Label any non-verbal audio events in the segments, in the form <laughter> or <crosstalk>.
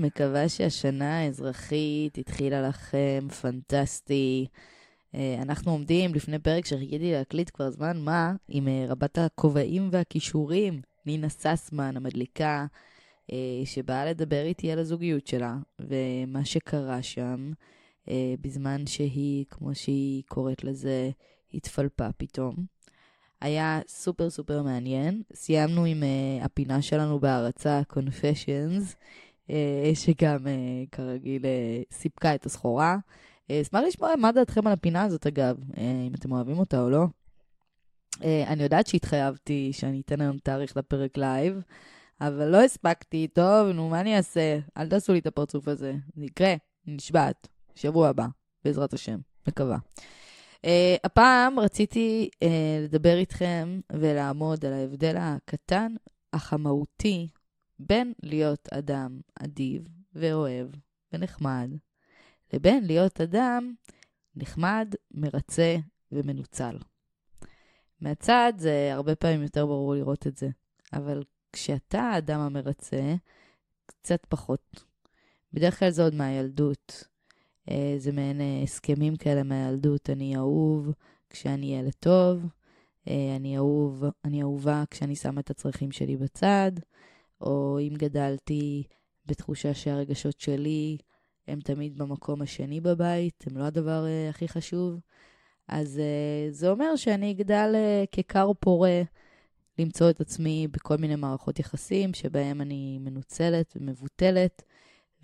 מקווה שהשנה האזרחית התחילה לכם פנטסטי. אה, אנחנו עומדים לפני פרק שחיכיתי להקליט כבר זמן מה, עם אה, רבת הכובעים והכישורים, נינה ססמן המדליקה, אה, שבאה לדבר איתי על הזוגיות שלה, ומה שקרה שם, בזמן שהיא, כמו שהיא קוראת לזה, התפלפה פתאום. היה סופר סופר מעניין. סיימנו עם uh, הפינה שלנו בהערצה, Confessions, שגם אה, כרגיל אה, סיפקה את הסחורה. אשמח לשמוע מה דעתכם על הפינה הזאת, אגב, אם אתם אוהבים אותה או לא. אני יודעת שהתחייבתי שאני אתן היום תאריך לפרק live, אבל לא הספקתי, טוב, נו, מה אני אעשה? אל תעשו לי את הפרצוף הזה. זה יקרה, נשבעת, שבוע הבא, בעזרת השם, מקווה. אה, הפעם רציתי אה, לדבר איתכם ולעמוד על ההבדל הקטן אך המהותי בין להיות אדם אדיב ואוהב ונחמד, לבין להיות אדם נחמד, מרצה ומנוצל. מהצד זה הרבה פעמים יותר ברור לראות את זה, אבל כשאתה האדם המרצה, קצת פחות. בדרך כלל זה עוד מהילדות. אה, זה מעין אה, הסכמים כאלה מהילדות, אני אהוב כשאני ילד טוב, אה, אני אהוב, אני אהובה כשאני שמה את הצרכים שלי בצד, או אם גדלתי בתחושה שהרגשות שלי הם תמיד במקום השני בבית, הם לא הדבר הכי חשוב, אז זה אומר שאני אגדל ככר פורה למצוא את עצמי בכל מיני מערכות יחסים שבהם אני מנוצלת ומבוטלת,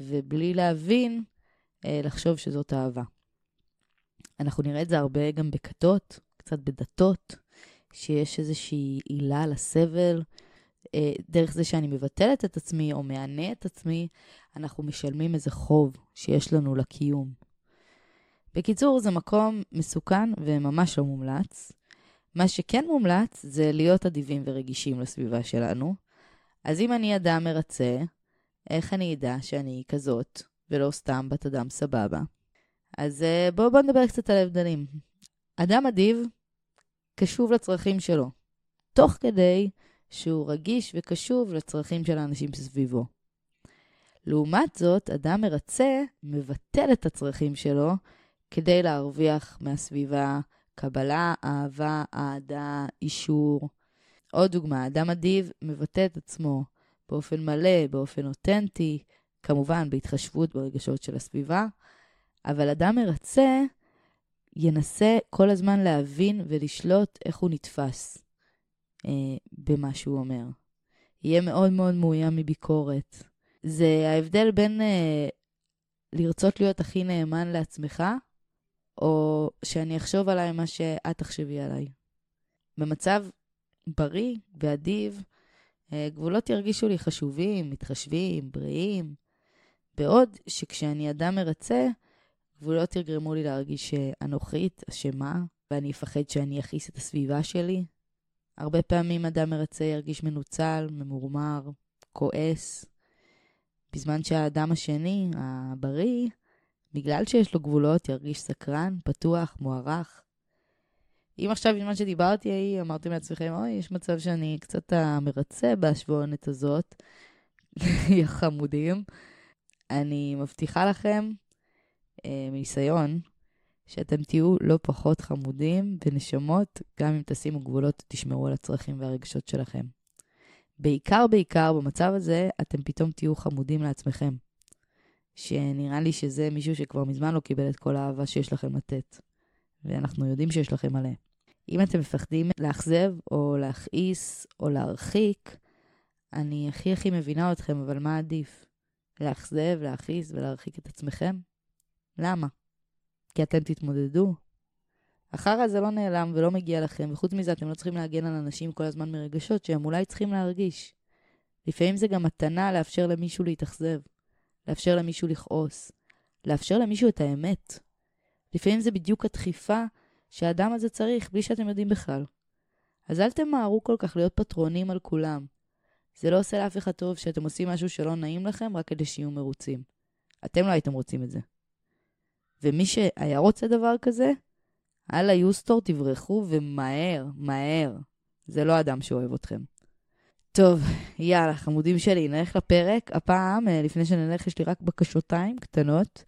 ובלי להבין אה, לחשוב שזאת אהבה. אנחנו נראה את זה הרבה גם בכתות, קצת בדתות, שיש איזושהי עילה לסבל. אה, דרך זה שאני מבטלת את עצמי או מענה את עצמי, אנחנו משלמים איזה חוב שיש לנו לקיום. בקיצור, זה מקום מסוכן וממש לא מומלץ. מה שכן מומלץ זה להיות אדיבים ורגישים לסביבה שלנו. אז אם אני אדם מרצה, איך אני אדע שאני כזאת ולא סתם בת אדם סבבה. אז אה, בואו בוא נדבר קצת על ההבדלים. אדם אדיב קשוב לצרכים שלו, תוך כדי שהוא רגיש וקשוב לצרכים של האנשים סביבו. לעומת זאת, אדם מרצה מבטל את הצרכים שלו כדי להרוויח מהסביבה קבלה, אהבה, אהדה, אישור. עוד דוגמה, אדם אדיב מבטא את עצמו באופן מלא, באופן אותנטי, כמובן בהתחשבות ברגשות של הסביבה, אבל אדם מרצה ינסה כל הזמן להבין ולשלוט איך הוא נתפס במה שהוא אומר. יהיה מאוד מאוד מאוים מביקורת. זה ההבדל בין אה, לרצות להיות הכי נאמן לעצמך, או שאני אחשוב עליי מה שאת תחשבי עליי. במצב בריא ואדיב, אה, גבולות ירגישו לי חשובים, מתחשבים, בריאים, בעוד שכשאני אדם מרצה, גבולות יגרמו לי להרגיש שאנוכית, אשמה, ואני אפחד שאני אכעיס את הסביבה שלי. הרבה פעמים אדם מרצה ירגיש מנוצל, ממורמר, כועס, בזמן שהאדם השני, הבריא, בגלל שיש לו גבולות, ירגיש סקרן, פתוח, מוערך. אם עכשיו בזמן שדיברתי, אמרתם לעצמכם, אוי, יש מצב שאני קצת המרצה בהשבועונת הזאת, <laughs> יא חמודים. אני מבטיחה לכם, אה, מניסיון, שאתם תהיו לא פחות חמודים ונשמות, גם אם תשימו גבולות ותשמרו על הצרכים והרגשות שלכם. בעיקר בעיקר במצב הזה, אתם פתאום תהיו חמודים לעצמכם. שנראה לי שזה מישהו שכבר מזמן לא קיבל את כל האהבה שיש לכם לתת. ואנחנו יודעים שיש לכם מלא. אם אתם מפחדים לאכזב או להכעיס או להרחיק, אני הכי הכי מבינה אתכם, אבל מה עדיף? לאכזב, להכעיס ולהרחיק את עצמכם? למה? כי אתם תתמודדו. החרא הזה לא נעלם ולא מגיע לכם, וחוץ מזה אתם לא צריכים להגן על אנשים כל הזמן מרגשות שהם אולי צריכים להרגיש. לפעמים זה גם מתנה לאפשר למישהו להתאכזב, לאפשר למישהו לכעוס, לאפשר למישהו את האמת. לפעמים זה בדיוק הדחיפה שהאדם הזה צריך, בלי שאתם יודעים בכלל. אז אל תמהרו כל כך להיות פטרונים על כולם. זה לא עושה לאף אחד טוב שאתם עושים משהו שלא נעים לכם רק כדי שיהיו מרוצים. אתם לא הייתם רוצים את זה. ומי שהיה רוצה דבר כזה, הלאה יוסטור, תברחו ומהר, מהר. זה לא אדם שאוהב אתכם. טוב, יאללה, חמודים שלי, נלך לפרק. הפעם, אה, לפני שנלך, יש לי רק בקשותיים קטנות.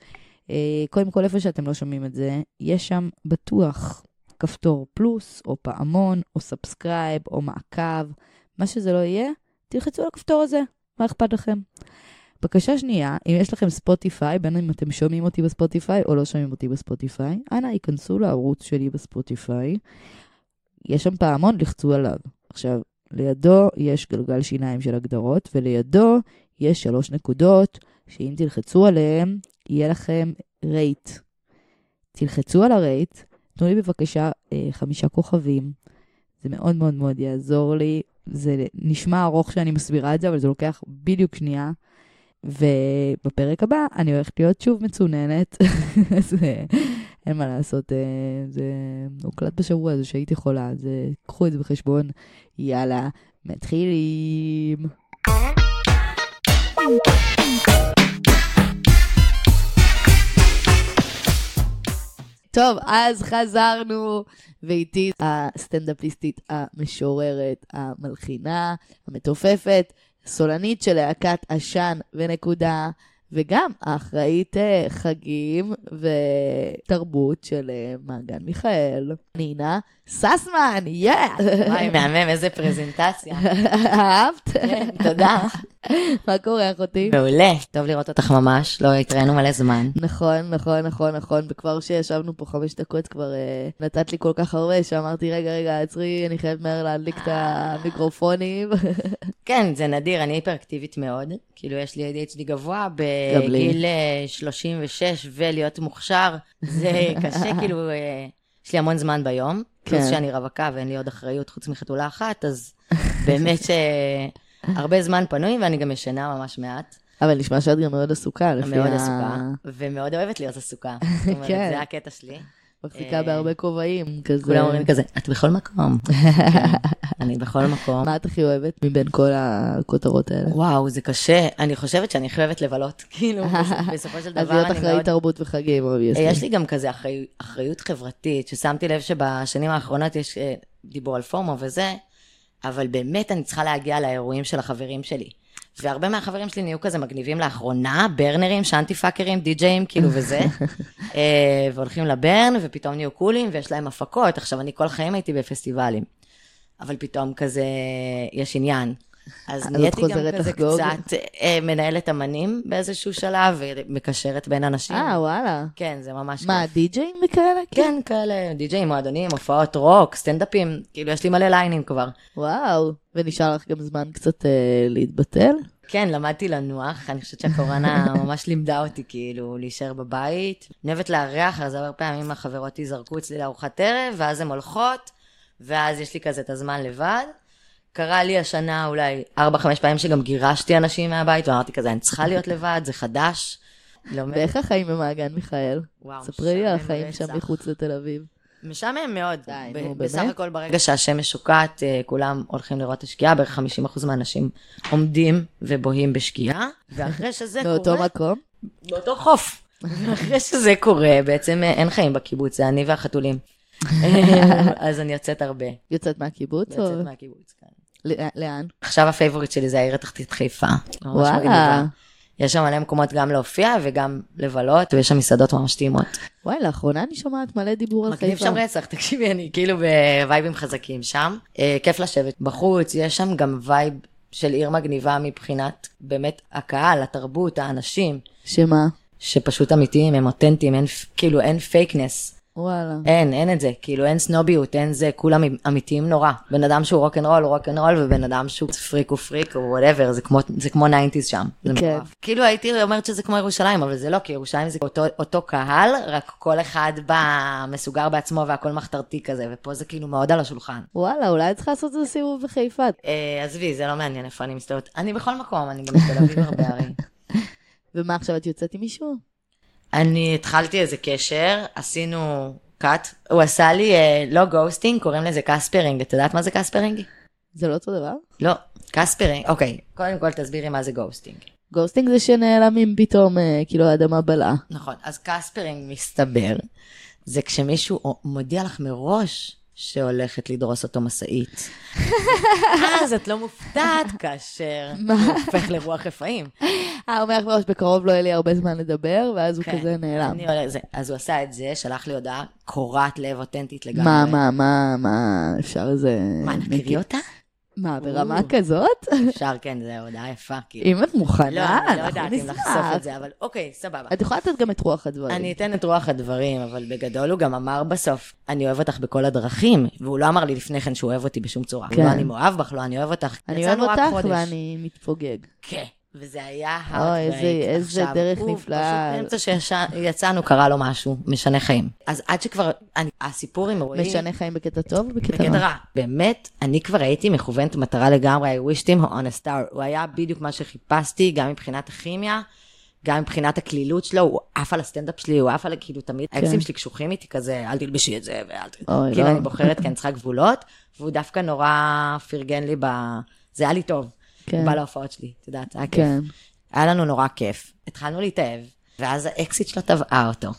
אה, קודם כל, איפה שאתם לא שומעים את זה, יש שם בטוח כפתור פלוס, או פעמון, או subscribe, או מעקב, מה שזה לא יהיה, תלחצו על הכפתור הזה, מה אכפת לכם? בקשה שנייה, אם יש לכם ספוטיפיי, בין אם אתם שומעים אותי בספוטיפיי או לא שומעים אותי בספוטיפיי, אנא היכנסו לערוץ שלי בספוטיפיי. יש שם פעמון, לחצו עליו. עכשיו, לידו יש גלגל שיניים של הגדרות, ולידו יש שלוש נקודות, שאם תלחצו עליהן, יהיה לכם רייט. תלחצו על הרייט, תנו לי בבקשה אה, חמישה כוכבים. זה מאוד מאוד מאוד יעזור לי. זה נשמע ארוך שאני מסבירה את זה, אבל זה לוקח בדיוק שנייה. ובפרק הבא אני הולכת להיות שוב מצוננת, <laughs> אז אה, אין מה לעשות, אה, זה הוקלט בשבוע הזה שהייתי חולה, אז אה, קחו את זה בחשבון. יאללה, מתחילים. טוב, אז חזרנו, ואיתי הסטנדאפיסטית המשוררת, המלחינה, המתופפת, סולנית של להקת עשן ונקודה, וגם האחראית אה, חגים ותרבות של אה, מעגן מיכאל, נינה ססמן, יא! וואי, מהמם, איזה פרזנטציה. אהבת? כן, תודה. מה קורה, אחותי? מעולה. טוב לראות אותך ממש, לא התראינו מלא זמן. נכון, נכון, נכון, נכון, וכבר שישבנו פה חמש דקות כבר uh, נתת לי כל כך הרבה, שאמרתי, רגע, רגע, עצרי, אני חייבת מהר להדליק את המיקרופונים. <laughs> כן, זה נדיר, אני היפראקטיבית מאוד. כאילו, יש לי ADHD גבוה בגיל 36, ולהיות מוכשר, זה קשה, <laughs> כאילו, יש לי המון זמן ביום. פלוס כן. שאני רווקה ואין לי עוד אחריות חוץ מחתולה אחת, אז <laughs> באמת שהרבה זמן פנוי, ואני גם ישנה ממש מעט. אבל נשמע שאת גם מאוד עסוקה, לפי מאוד ה- עסוקה, ומאוד אוהבת להיות עסוקה. <laughs> זאת אומרת, כן. זה הקטע שלי. מחזיקה אה, בהרבה כובעים, כזה. כולם אומרים כזה, את בכל מקום. <laughs> כן, אני בכל מקום. מה את הכי אוהבת מבין כל הכותרות האלה? וואו, זה קשה. אני חושבת שאני הכי אוהבת לבלות. <laughs> כאילו, <laughs> בס- בסופו של אז דבר להיות אני אחראית מאוד... תרבות וחגים, אה, obviously. יש לי גם כזה אחרי- אחריות חברתית, ששמתי לב שבשנים האחרונות יש אה, דיבור על FOMO וזה, אבל באמת אני צריכה להגיע לאירועים של החברים שלי. והרבה מהחברים שלי נהיו כזה מגניבים לאחרונה, ברנרים, שאנטי פאקרים, די-ג'אים, כאילו וזה. <laughs> אה, והולכים לברן, ופתאום נהיו קולים, ויש להם הפקות. עכשיו, אני כל החיים הייתי בפסטיבלים. אבל פתאום כזה, יש עניין. אז נהייתי גם כזה לחגוג? קצת אה, מנהלת אמנים באיזשהו שלב, ומקשרת בין אנשים. אה, וואלה. כן, זה ממש כיף. מה, די-ג'אים וכאלה? כן, כאלה די-ג'אים, מועדונים, הופעות רוק, סטנדאפים, כאילו, יש לי מלא ליינים כבר. וואו. ונשאר לך גם זמן קצת אה, להתבטל? כן, למדתי לנוח, אני חושבת שהקורונה <laughs> ממש לימדה אותי, כאילו, להישאר בבית. אני אוהבת לארח, אז הרבה פעמים החברות יזרקו אצלי לארוחת ערב, ואז הן הולכות, ואז יש לי כזה את הזמן לבד. קרה לי השנה אולי 4-5 פעמים שגם גירשתי אנשים מהבית, ואמרתי כזה, אני צריכה להיות לבד, זה חדש. לומדת- ואיך החיים במעגן מיכאל? וואו, ספרי לי על החיים שם. מחוץ לתל אביב. משעמם מאוד. די, נו, בסך באמת? הכל ברגע שהשמש שוקעת, אה, כולם הולכים לראות את השקיעה, בערך 50% מהאנשים עומדים ובוהים בשקיעה, ואחרי שזה <laughs> קורה... באותו מקום? באותו חוף. ואחרי שזה קורה, בעצם אה, אין חיים בקיבוץ, זה אני והחתולים. <laughs> אז אני יוצאת הרבה. יוצאת מהקיבוץ? יוצאת מהקיבוץ, לאן? עכשיו ה favorite שלי זה העיר התחתית חיפה. וואלה. יש שם מלא מקומות גם להופיע וגם לבלות, ויש שם מסעדות ממש טעימות. וואי, לאחרונה אני שומעת מלא דיבור על מגניב חיפה. שם רצח, תקשיבי, אני כאילו בווייבים חזקים שם. אה, כיף לשבת בחוץ, יש שם גם vibe של עיר מגניבה מבחינת באמת הקהל, התרבות, האנשים, שמה? שפשוט אמיתיים, הם אותנטיים, אין, כאילו אין fakeness. וואלה. אין, אין את זה, כאילו אין סנוביות, אין זה, כולם אמיתיים נורא. בן אדם שהוא רוקנרול הוא רוקנרול, ובן אדם שהוא פריק הוא פריק, או whatever, זה כמו, זה כמו 90's שם. זה כן. מטורף. כאילו הייתי אומרת שזה כמו ירושלים, אבל זה לא, כי ירושלים זה אותו, אותו קהל, רק כל אחד בא מסוגר בעצמו והכל מחתרתי כזה, ופה זה כאילו מאוד על השולחן. וואלה, אולי צריכה לעשות איזה סיבוב בחיפה. אה, עזבי, זה לא מעניין איפה אני מסתובבת. אני בכל מקום, אני גם בתל אביב הרבה הרי. <laughs> ומה עכשיו, את יוצאת עם מישהו? אני התחלתי איזה קשר, עשינו cut, הוא עשה לי אה, לא ghosting, קוראים לזה caspering, את יודעת מה זה caspering? זה לא אותו דבר? לא, caspering, אוקיי, קודם כל תסבירי מה זה ghosting. ghosting זה שנעלמים פתאום, אה, כאילו האדמה בלעה. נכון, אז caspering מסתבר, זה כשמישהו מודיע לך מראש שהולכת לדרוס אותו משאית. אז את לא מופתעת כאשר? הוא הופך לרוח רפאים. אה, אומר לך מראש, בקרוב לא יהיה לי הרבה זמן לדבר, ואז הוא כן, כזה נעלם. אז הוא עשה את זה, שלח לי הודעה קורעת לב אותנטית לגמרי. מה, מה, מה, מה, אפשר איזה... מה, נקריא אותה? מה, ברמה. כזאת? אפשר, כן, זו הודעה יפה, כאילו. אם את מוכנה, לא, אני לא אנחנו יודעת אם לחשוף נשמח. את זה, אבל אוקיי, סבבה. את יכולה לתת גם את רוח הדברים. אני אתן את רוח הדברים, אבל בגדול הוא גם אמר בסוף, אני אוהב אותך בכל הדרכים, והוא לא אמר לי לפני כן שהוא אוהב אותי בשום צורה. כן. לא אני מאוהב בך, לא אני אוהב אותך. אני אוהב אותך. ואני מתפוגג. כן. וזה היה אוי, הארטברייק. איזה- איזה דרך נפלאה. הוא פשוט באמצע שיצאנו, קרה לו משהו, משנה חיים. אז עד שכבר, אני, הסיפור עם רועי... משנה חיים בקטע טוב ובקטע בקטע רע. רע. באמת, אני כבר הייתי מכוונת מטרה לגמרי, I wished him on a star. הוא היה בדיוק מה שחיפשתי, גם מבחינת הכימיה, גם מבחינת הקלילות שלו, הוא עף על הסטנדאפ שלי, הוא עף על כאילו תמיד, האקסים שלי קשוחים איתי כזה, אל תלבשי את זה, ואל ת... אוי, כאילו, לא. אני בוחרת כי אני צריכה גבולות, והוא דווקא נורא פרגן לי ב... זה היה לי טוב. כן. בא להופעות שלי, את יודעת, היה כיף. כן. היה לנו נורא כיף. התחלנו להתאהב, ואז האקסיט שלו טבעה אותו.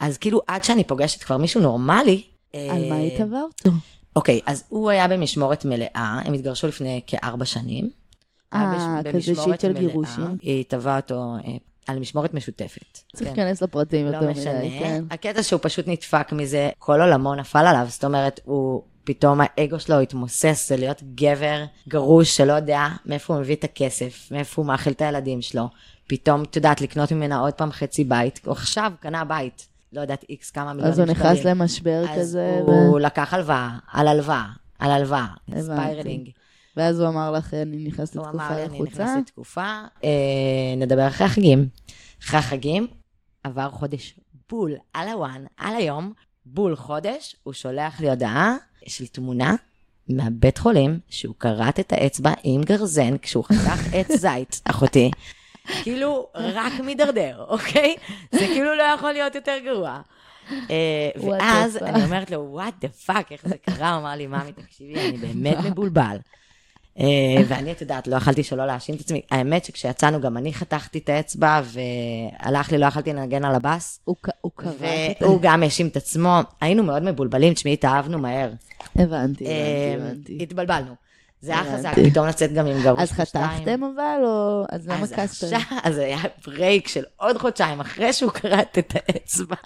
אז כאילו, עד שאני פוגשת כבר מישהו נורמלי... על מה אה, היא תבעה אותו? אוקיי, אז הוא היה במשמורת מלאה, הם התגרשו לפני כארבע שנים. אה, כזה שיט של. גירושים. היא תבעה אותו אה, על משמורת משותפת. צריך כן. להיכנס לפרטים לא יותר משנה. מדי, כן. הקטע שהוא פשוט נדפק מזה, כל עולמו נפל עליו, זאת אומרת, הוא, פתאום האגו שלו התמוסס, זה להיות גבר גרוש שלא יודע מאיפה הוא מביא את הכסף, מאיפה הוא מאכיל את הילדים שלו. פתאום, את יודעת, לקנות ממנה עוד פעם חצי בית, הוא עכשיו קנה בית, לא יודעת, איקס כמה מיליונים אז הוא נכנס שקלים. למשבר אז כזה, ו- הוא לקח הלוואה, על הלוואה, על הלוואה. spiraling. ואז הוא אמר לך, אני נכנס הוא לתקופה אמר לי, אני נכנס לחוצה. לתקופה, אה, נדבר אחרי החגים. אחרי החגים, עבר חודש בול על ה one, על היום, בול חודש, הוא שולח לי הודעה של תמונה מהבית חולים, שהוא כרת את האצבע עם גרזן כשהוא חתך <laughs> עץ זית, אחותי. כאילו, רק מידרדר, אוקיי? זה כאילו לא יכול להיות יותר גרוע. אה, What the ואז fuck? אני אומרת לו, what the fuck, איך זה קרה? הוא אמר לי, ממי, תקשיבי, אני באמת <laughs> מבולבל. אה, ואני, את יודעת, לא יכלתי שלא להאשים את עצמי. האמת שכשיצאנו, גם אני חתכתי את האצבע, והלך לי, לא יכלתי לנגן על הבאס. הוא כרת והוא גם האשים את עצמו. היינו מאוד מבולבלים, תשמעי, התאהבנו מהר. הבנתי, אה, הבנתי. התבלבלנו. זה היה. חזק, פתאום לצאת גם עם גרוש אז חתכתם אבל, או... אז למה קסטר? אז היה ברייק של עוד חודשיים אחרי שהוא כרת את האצבע,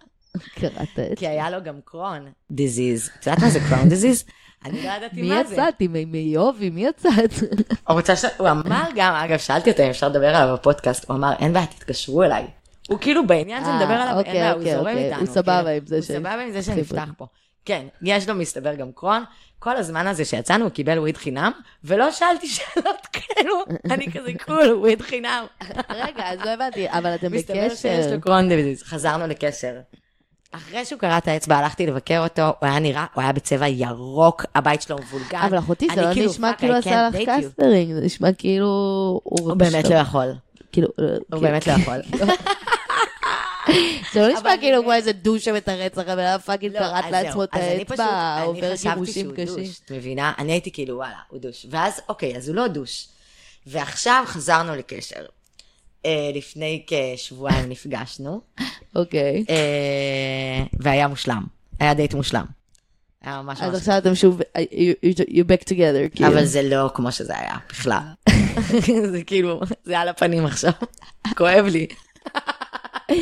קראת את כי היה לו גם קרון דיזיז. את יודעת מה זה קרון דיזיז? אני לא ידעתי מי מה זה. יצאתי? מ- מיובי? מי יצאת? <laughs> הוא רוצה ש... הוא אמר גם, אגב, שאלתי אותו אם אפשר לדבר עליו בפודקאסט, הוא אמר, אין בעיה, תתקשרו אליי. הוא כאילו בעניין של אה, לדבר עליו, אין אוקיי, בעיה, הוא אוקיי, זורם אוקיי. איתנו. הוא סבבה כאילו. עם זה הוא ש- סבבה עם זה. שנפתח פה. כן, יש לו מסתבר גם קרון. כל הזמן הזה שיצאנו הוא קיבל וויד חינם, ולא שאלתי <laughs> שאלות כאלו, אני כזה קול, וויד חינם. <laughs> רגע, אז לא הבנתי, אבל אתם מסתבר שיש בקשר. לו קרון חזרנו לקשר. אחרי שהוא קרא את האצבע, הלכתי לבקר אותו, הוא היה נראה, הוא היה בצבע ירוק, הבית שלו מבולגן. אבל אחותי, זה לא כאילו, נשמע "Fuck, כאילו עשה לך date you." קסטרינג, זה נשמע כאילו... הוא באמת לא יכול, כאילו... הוא באמת לא יכול. זה לא נשמע כאילו כמו איזה דוש שמתרץ לך, ולא פאקינג לא, קראת אז לעצמו. את אז אני פשוט- האצבע, אני עובר חשבתי גירושים שהוא קשים. דוש, את מבינה? אני הייתי כאילו, וואלה, הוא דוש. ואז, אוקיי, אז הוא לא דוש. ועכשיו חזרנו לקשר. אה, לפני כשבועיים נפגשנו, אוקיי. אה, והיה מושלם. היה דייט מושלם. היה ממש אז. עכשיו אתם שוב, you- you back together, כאילו. אבל זה לא כמו שזה היה, בכלל. <laughs> זה כאילו, זה על הפנים עכשיו. כואב לי. זה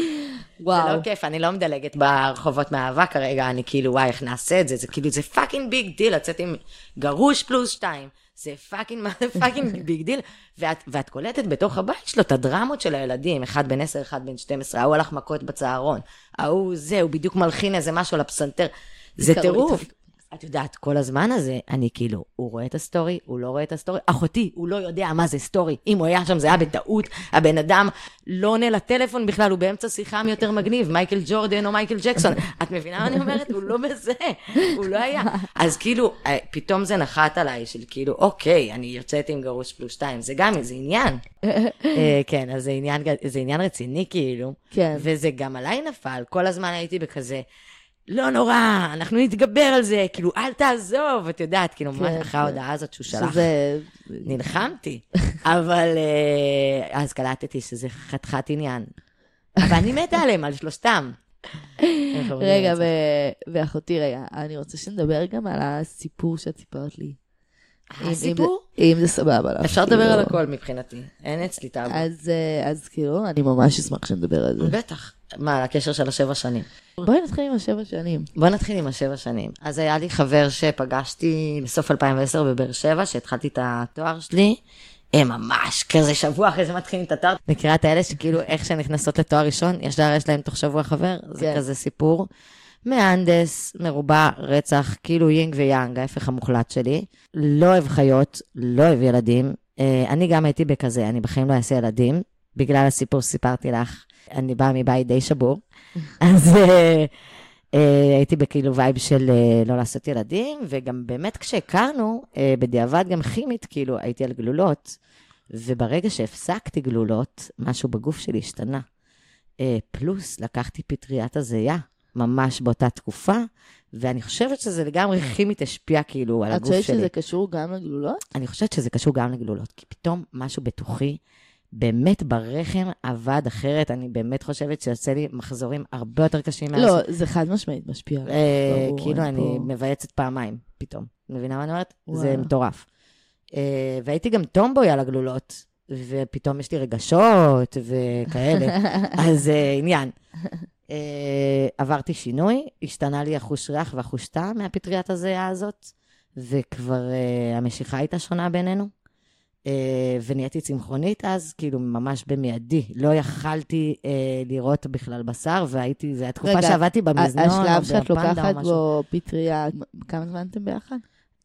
וואו. לא כיף, אני לא מדלגת ברחובות מאהבה כרגע, אני כאילו, וואי, איך נעשה את זה? זה כאילו, זה fucking big deal לצאת עם גרוש פלוס שתיים. זה fucking, מה זה fucking big deal? ואת, ואת קולטת בתוך הבית שלו את הדרמות של הילדים, אחד בן 10, אחד בן 12, ההוא הלך מכות בצהרון, ההוא זה, הוא בדיוק מלחין איזה משהו על הפסנתר. זה טירוף. את יודעת, כל הזמן הזה, אני כאילו, הוא רואה את הסטורי, הוא לא רואה את הסטורי. אחותי, הוא לא יודע מה זה סטורי. אם הוא היה שם, זה היה בטעות. הבן אדם לא עונה לטלפון בכלל, הוא באמצע שיחה מי יותר מגניב, מייקל ג'ורדן או מייקל ג'קסון. את מבינה מה אני אומרת? הוא לא בזה, הוא לא היה. אז כאילו, אה, פתאום זה נחת עליי, של כאילו, אוקיי, אני יוצאת עם גרוש פלוס שתיים, זה גם איזה עניין. <laughs> אה, כן, אז זה עניין, זה עניין רציני, כאילו. כן. וזה גם עליי נפל, כל הזמן הייתי בכזה, לא נורא, אנחנו נתגבר על זה, כאילו, אל תעזוב, את יודעת, כאילו, כן, ממש אחרי כן. ההודעה הזאת שהוא שלח, שזה... נלחמתי. <laughs> אבל אה, אז קלטתי שזה חתיכת עניין. ואני מתה עליהם, על שלושתם. רגע? ו- ואחותי, רגע, אני רוצה שנדבר גם על הסיפור שאת סיפרת לי. אם הסיפור? אם זה סבבה לך. אפשר לדבר כאילו. על הכל מבחינתי, אין אצלי טאבו. אז, אה, אז כאילו, אני ממש אשמח שנדבר על זה. בטח. מה, הקשר של השבע שנים. בואי נתחיל עם השבע שנים. בוא נתחיל עם השבע שנים. אז היה לי חבר שפגשתי בסוף 2010 בבאר שבע, שהתחלתי את התואר שלי. הם ממש כזה שבוע אחרי זה מתחילים את התואר. מכירה את האלה שכאילו איך שהן נכנסות לתואר ראשון, ישר יש להם תוך שבוע חבר? זה כן. כזה סיפור. מהנדס, מרובע, רצח, כאילו יינג ויאנג, ההפך המוחלט שלי. לא אוהב חיות, לא אוהב ילדים. אה, אני גם הייתי בכזה, אני בחיים לא אעשה ילדים. בגלל הסיפור שסיפרתי לך, אני באה מבית די שבור. <laughs> אז אה, אה, הייתי בכאילו וייב של אה, לא לעשות ילדים, וגם באמת כשהכרנו, אה, בדיעבד גם כימית, כאילו הייתי על גלולות, וברגע שהפסקתי גלולות, משהו בגוף שלי השתנה. אה, פלוס, לקחתי פטריית הזיה, ממש באותה תקופה, ואני חושבת שזה לגמרי כימית השפיע כאילו על את הגוף חושבת שלי. שזה קשור גם לגלולות? אני חושבת שזה קשור גם לגלולות, כי פתאום משהו בתוכי, באמת ברחם עבד אחרת, אני באמת חושבת שיוצא לי מחזורים הרבה יותר קשים מאז. לא, זה חד משמעית משפיע. אה, ברור, כאילו אני פה- מבייצת פעמיים, פתאום. מבינה מה אני אומרת? זה וואו. מטורף. אה, והייתי גם טומבוי על הגלולות, ופתאום יש לי רגשות וכאלה, <laughs> אז אה, עניין. אה, עברתי שינוי, השתנה לי החוש ריח והחוש טעם מהפטריית הזיעה הזאת, וכבר אה, המשיכה הייתה שונה בינינו. אה, ונהייתי צמחונית אז, כאילו ממש במיידי. לא יכלתי אה, לראות בכלל בשר, והייתי, זו הייתה תקופה רגע, שעבדתי במזנון, או השלב שאת בפנדה או לוקחת משהו. בו פטריה, כמה זמן אתם ביחד?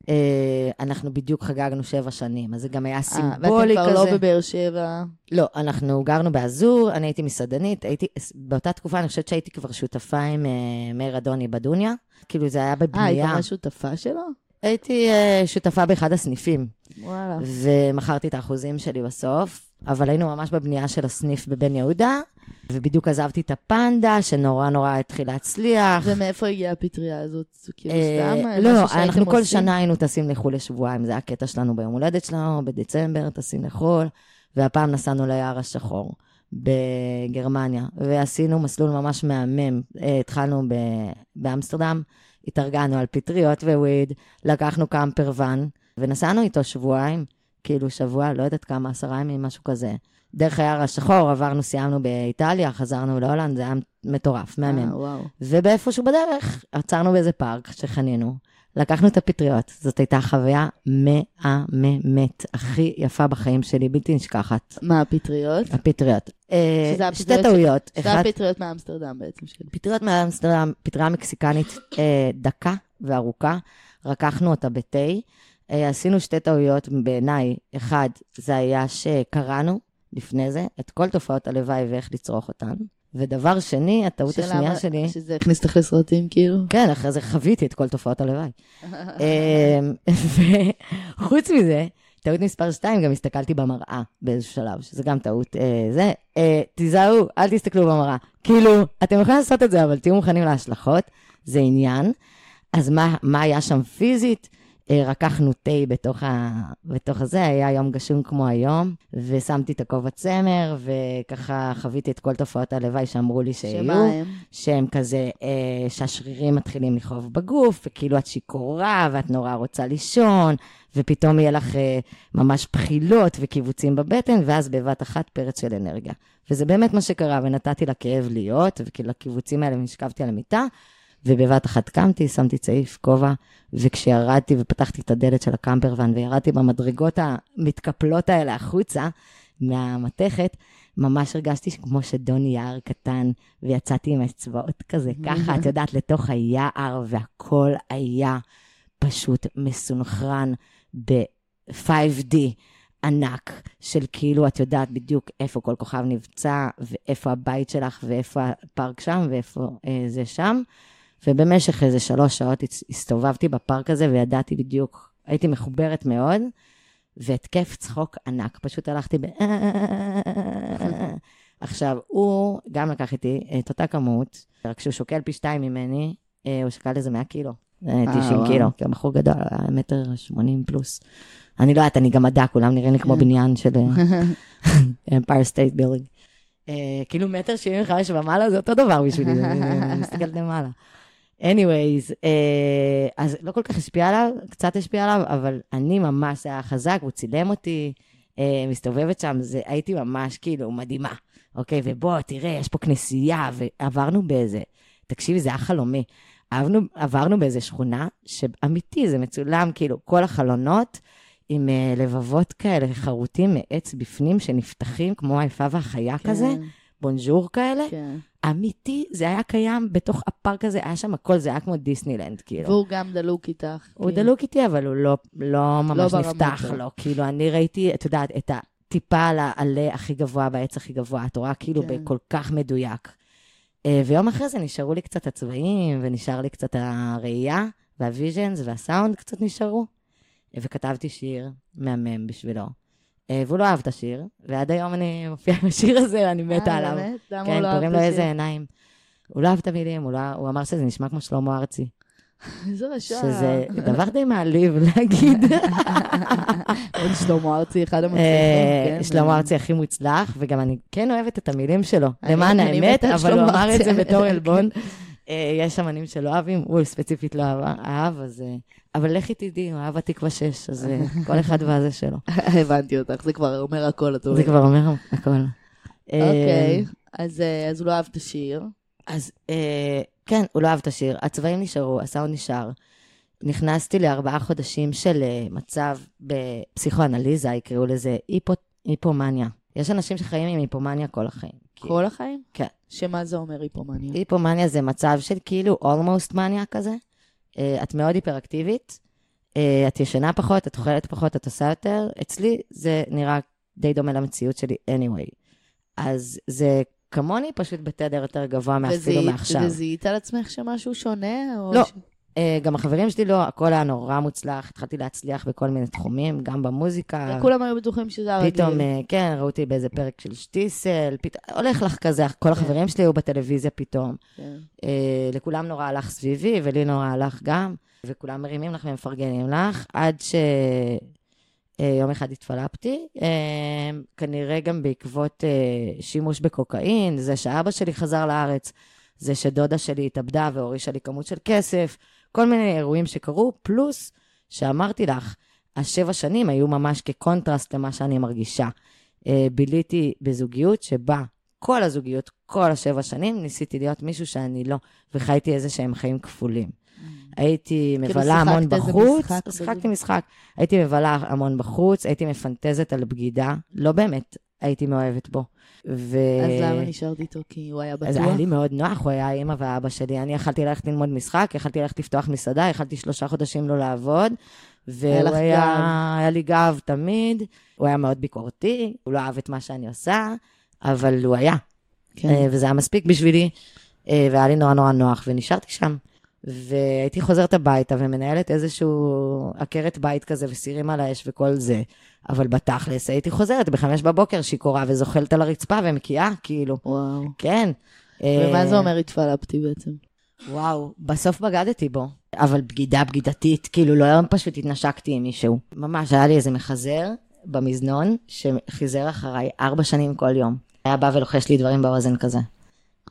אה, אנחנו בדיוק חגגנו שבע שנים, אז זה גם היה אה, סימבולי ואתם כזה. כבר לא בבאר שבע. לא, אנחנו גרנו באזור, אני הייתי מסעדנית, הייתי, באותה תקופה אני חושבת שהייתי כבר שותפה עם אה, מאיר אדוני בדוניה, כאילו זה היה אה, היית בבנייה. ממש שותפה שלו? הייתי אה, שותפה באחד הסניפים, וואלה. ומכרתי את האחוזים שלי בסוף, אבל היינו ממש בבנייה של הסניף בבן יהודה, ובדיוק עזבתי את הפנדה, שנורא נורא התחיל להצליח. ומאיפה הגיעה הפטריה הזאת? כאילו אה, סתם לא, משהו שהייתם אנחנו כל? שנה היינו טסים לחו"ל לשבועיים, זה היה הקטע שלנו ביום הולדת שלנו, בדצמבר טסים לחו"ל, והפעם נסענו ליער השחור בגרמניה, ועשינו מסלול ממש מהמם. אה, התחלנו באמסטרדם, התארגנו על פטריות ווויד, לקחנו קמפר ואן, ונסענו איתו שבועיים, כאילו שבוע, לא יודעת כמה, עשרה ימים, משהו כזה. דרך היער השחור, עברנו, סיימנו באיטליה, חזרנו להולנד, זה היה מטורף, מהמם. אה, וואו. ובאיפשהו בדרך עצרנו באיזה פארק שחנינו, לקחנו את הפטריות. זאת הייתה חוויה מהממת, הכי יפה בחיים שלי, בלתי נשכחת. מה, הפטריות? הפטריות. אה, שזה שתי הפטריות טעויות. אחד, הפטריות מאמסטרדם בעצם שלי. פטריות מאמסטרדם, פטריה מקסיקנית אה, דקה וארוכה, רקחנו אותה בתה. אה, עשינו שתי טעויות בעיניי. אחד, זה היה שקראנו לפני זה את כל תופעות הלוואי ואיך לצרוך אותן. ודבר שני, הטעות השנייה שלי... שזה הכניס אותך לסרטים, כאילו? כן, אחרי זה חוויתי את כל תופעות הלוואי. <laughs> אמ, <laughs> וחוץ מזה, טעות מספר 2, גם הסתכלתי במראה באיזשהו שלב, שזה גם טעות אה, זה. אה, תיזהרו, אל תסתכלו במראה. כאילו, אתם יכולים לעשות את זה, אבל תהיו מוכנים להשלכות, זה עניין. אז מה, מה היה שם פיזית? אה, רקחנו תה בתוך, ה... בתוך הזה, היה יום גשום כמו היום, ושמתי את הכובע צמר, וככה חוויתי את כל תופעות הלוואי שאמרו לי שיהיו. שמה הם? שהם כזה, אה, שהשרירים מתחילים לכאוב בגוף, וכאילו את שיכורה, ואת נורא רוצה לישון, ופתאום יהיה לך אה, ממש בחילות וקיבוצים בבטן, ואז בבת אחת פרץ של אנרגיה. וזה באמת מה שקרה, ונתתי לכאב להיות, ולקיבוצים האלה נשכבתי על המיטה, ובבת אחת קמתי, שמתי צעיף, כובע, וכשירדתי ופתחתי את הדלת של הקמפרוון, וירדתי במדרגות המתקפלות האלה החוצה, מהמתכת, ממש הרגשתי כמו שדוני יער קטן, ויצאתי עם האצבעות כזה, ככה, את יודעת, לתוך היער, והכל היה פשוט מסונכרן ב-5D ענק, של כאילו את יודעת בדיוק איפה כל כוכב נמצא, ואיפה הבית שלך, ואיפה הפארק שם, ואיפה אה, זה שם. ובמשך איזה שלוש שעות הסתובבתי בפארק הזה וידעתי בדיוק, הייתי מחוברת מאוד, והתקף צחוק ענק. פשוט הלכתי ב... עכשיו, הוא גם לקח איתי את אותה כמות, רק שהוא שוקל פי שתיים ממני, אה, הוא שקל איזה 100 קילו, 90 אה, קילו, כי הבחור גדול, מטר 80 פלוס. אני לא יודעת, אני גמדה, כולם נראים לי כמו כן. בניין של Empire State Building. כאילו מטר 75 ומעלה זה אותו דבר בשבילי, אני מסתכלת למעלה. Anyways, uh, אז לא כל כך השפיע עליו, קצת השפיע עליו, אבל אני ממש, היה חזק, הוא צילם אותי, uh, מסתובבת שם, זה, הייתי ממש כאילו מדהימה, אוקיי? ובוא, תראה, יש פה כנסייה, ועברנו באיזה, תקשיבי, זה היה חלומי. עברנו, עברנו באיזה שכונה, שאמיתי, זה מצולם, כאילו, כל החלונות עם uh, לבבות כאלה חרוטים מעץ בפנים, שנפתחים כמו היפה והחיה כן. כזה, בונז'ור כאלה. כן. אמיתי, זה היה קיים בתוך הפארק הזה, היה שם הכל, זה היה כמו דיסנילנד, כאילו. והוא גם דלוק איתך. הוא כאילו. דלוק איתי, אבל הוא לא, לא ממש לא נפתח לו. לא. כאילו, אני ראיתי, את יודעת, את הטיפה על העלה הכי גבוה בעץ הכי גבוה, את רואה כאילו כן. בכל כך מדויק. אה, ויום אחרי זה נשארו לי קצת הצבעים, ונשאר לי קצת הראייה, והוויז'נס והסאונד קצת נשארו. וכתבתי שיר מהמם בשבילו. אה, והוא לא אהב את השיר, ועד היום אני מופיעה עם השיר הזה, ואני מתה אה, עליו. אה, באמת? למה הוא כן, לא אהב את השיר? כן, קוראים לו איזה עיניים. הוא לא אהב את המילים, הוא, לא, אמר שזה נשמע כמו שלמה ארצי. <laughs> איזה רשע. שזה דבר די מעליב להגיד. <laughs> עוד שלמה ארצי, אחד המצליחים. כן, שלמה ארצי הכי מוצלח, וגם אני כן אוהבת את המילים שלו, למען האמת, אבל הוא אמר את זה בתור עלבון. <laughs> יש אמנים שלא אוהבים, הוא ספציפית לא אהב, אז... אבל לכי תדעי, הוא אהב התקווה 6, אז אה, <laughs> כל אחד והזה שלו. הבנתי אותך, זה כבר אומר הכל, את אומרת. זה כבר אומר הכל. אוקיי, אה, אז הוא לא אהב את השיר. אז אה, כן, הוא לא אהב את השיר. הצבעים נשארו, הסאונד נשאר. נכנסתי לארבעה חודשים של מצב בפסיכואנליזה, יקראו לזה היפומניה. יש אנשים שחיים עם היפומניה כל החיים. כל החיים? כן. שמה זה אומר היפומניה? היפומניה זה מצב של כאילו almost מניה כזה. אה, את מאוד היפראקטיבית, אה, את ישנה פחות, את אוכלת פחות, את עושה יותר. אצלי זה נראה די דומה למציאות שלי anyway. אז זה כמוני, פשוט בתדר יותר גבוה מאפילו מעכשיו. וזיהית על עצמך שמשהו שונה? לא. ש... אה, גם החברים שלי לא, הכל היה נורא מוצלח, התחלתי להצליח בכל מיני תחומים, גם במוזיקה. וכולם היו בטוחים שזה הרגיל. פתאום, כן, ראו אותי באיזה פרק של שטיסל, פתאום, הולך לך כזה, כל כן. החברים שלי היו בטלוויזיה פתאום. כן. לכולם נורא הלך סביבי, ולי נורא הלך גם, וכולם מרימים לך ומפרגנים לך, עד שיום אחד התפלפתי, כנראה גם בעקבות שימוש בקוקאין, זה שאבא שלי חזר לארץ. זה שדודה שלי התאבדה והורישה לי כמות של כסף, כל מיני אירועים שקרו, פלוס שאמרתי לך, השבע שנים היו ממש כקונטרסט למה שאני מרגישה. אה, ביליתי בזוגיות שבה כל הזוגיות, כל השבע שנים, ניסיתי להיות מישהו שאני לא, וחייתי איזה שהם חיים כפולים. Mm. הייתי כאילו מבלה המון בחוץ, שיחקתי משחק, הייתי מבלה המון בחוץ, הייתי מפנטזת על בגידה, לא באמת הייתי מאוהבת בו. ו... אז למה נשארת איתו? כי הוא היה בטוח? אז היה לי מאוד נוח, הוא היה האמא והאבא שלי. אני יכלתי ללכת ללמוד משחק, יכלתי ללכת לפתוח מסעדה, יכלתי שלושה חודשים לא לעבוד. והוא היה, היה, היה לי גב תמיד, הוא היה מאוד ביקורתי, הוא לא אהב את מה שאני עושה, אבל הוא היה. כן. אה, וזה היה מספיק בשבילי, אה, והיה לי נורא נורא נוח, ונשארתי שם. והייתי חוזרת הביתה ומנהלת איזשהו עקרת בית כזה וסירים על האש וכל זה. אבל בתכלס הייתי חוזרת בחמש בבוקר שיכורה וזוחלת על הרצפה ומקיאה, כאילו. וואו. כן. ומה זה אומר התפלפתי בעצם? וואו, בסוף בגדתי בו, אבל בגידה בגידתית, כאילו לא פשוט התנשקתי עם מישהו. ממש, היה לי איזה מחזר במזנון שחיזר אחריי ארבע שנים כל יום. היה בא ולוחש לי דברים באוזן כזה.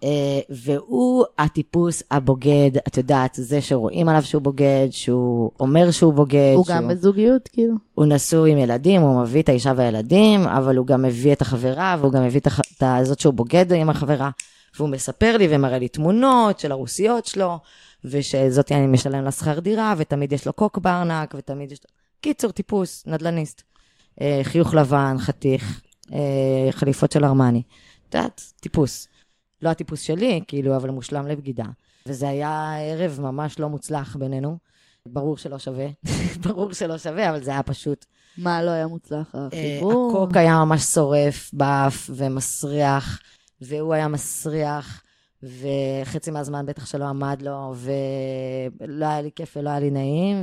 אה, והוא הטיפוס הבוגד, את יודעת, זה שרואים עליו שהוא בוגד, שהוא אומר שהוא בוגד. הוא שהוא... גם בזוגיות, כאילו? הוא נשוי עם ילדים, הוא מביא את האישה והילדים, אבל הוא גם מביא את החברה, והוא גם מביא את, הח... את הזאת שהוא בוגד עם החברה. והוא מספר לי ומראה לי תמונות של הרוסיות שלו, ושזאתי אני משלם לה שכר דירה, ותמיד יש לו קוק בארנק, ותמיד יש לו... קיצור, טיפוס, נדלניסט. אה, חיוך לבן, חתיך, אה, חליפות של ארמני. את יודעת, טיפוס. לא הטיפוס שלי, כאילו, אבל מושלם לבגידה. וזה היה ערב ממש לא מוצלח בינינו. ברור שלא שווה, <laughs> ברור שלא שווה, אבל זה היה פשוט. מה לא היה מוצלח? אה, החיבור? הקוק היה ממש שורף באף ומסריח, והוא היה מסריח, וחצי מהזמן בטח שלא עמד לו, ולא היה לי כיף ולא היה לי נעים,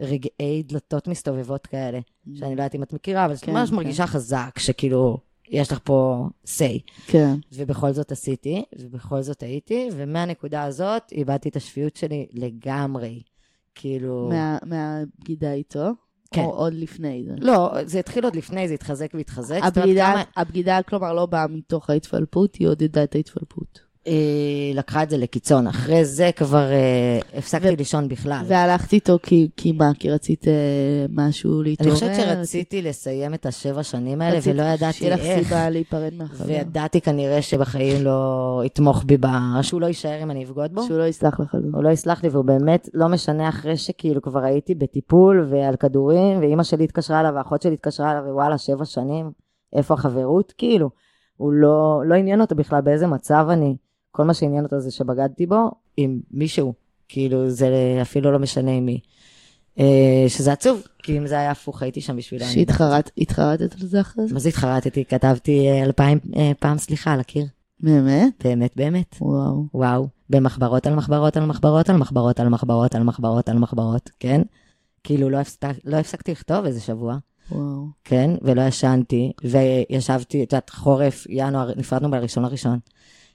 ורגעי דלתות מסתובבות כאלה, שאני לא יודעת אם את מכירה, אבל כן, ממש כן. מרגישה חזק, שכאילו, יש לך פה say. כן. ובכל זאת עשיתי, ובכל זאת הייתי, ומהנקודה הזאת איבדתי את השפיות שלי לגמרי. כאילו... מה- מהבגידה איתו? כן. או עוד לפני זה? לא, זה התחיל עוד לפני, זה התחזק והתחזק. אומרת, הבגידה, כמה- הבגידה, כלומר, לא באה מתוך ההתפלפות, היא עודדה את ההתפלפות. היא לקחה את זה לקיצון. אחרי זה כבר אה, הפסקתי לישון בכלל. והלכת איתו כי, כי מה? כי רצית אה, משהו אני להתעורר? חושבת שרציתי לסיים את השבע שנים האלה, ולא ידעתי שיהיה לך איך. סיבה להיפרד מהחבר. וידעתי כנראה שבחיים לא יתמוך בי, שהוא לא יישאר אם אני אבגוד בו. שהוא לא יסלח לך זה. הוא לא יסלח לי, והוא באמת לא משנה אחרי שכאילו כבר הייתי בטיפול ועל כדורים, ואימא שלי התקשרה אליו, והאחות שלי התקשרה אליו, ווואלה, שבע שנים, איפה החברות? כאילו, הוא לא, לא עניין אותו בכלל באיזה מצב אני. כל מה שעניין אותו זה שבגדתי בו עם מישהו. כאילו, זה אפילו לא משנה עם מי. אה, שזה עצוב, כי אם זה היה הפוך, הייתי שם בשבילו. אני יודעת. שהתחרט- התחרטת על זה אחרי זה? מה זה התחרטתי? כתבתי אה, אלפיים אה, פעם סליחה על הקיר. באמת? באמת, באמת. וואו. וואו, במחברות על מחברות על מחברות על מחברות על מחברות על מחברות על מחברות, כן? כאילו לא, הפסק, לא הפסקתי לכתוב איזה שבוע, וואו. כן? ולא ישנתי, וישבתי, את יודעת, חורף, ינואר, נפרדנו בראשון לראשון.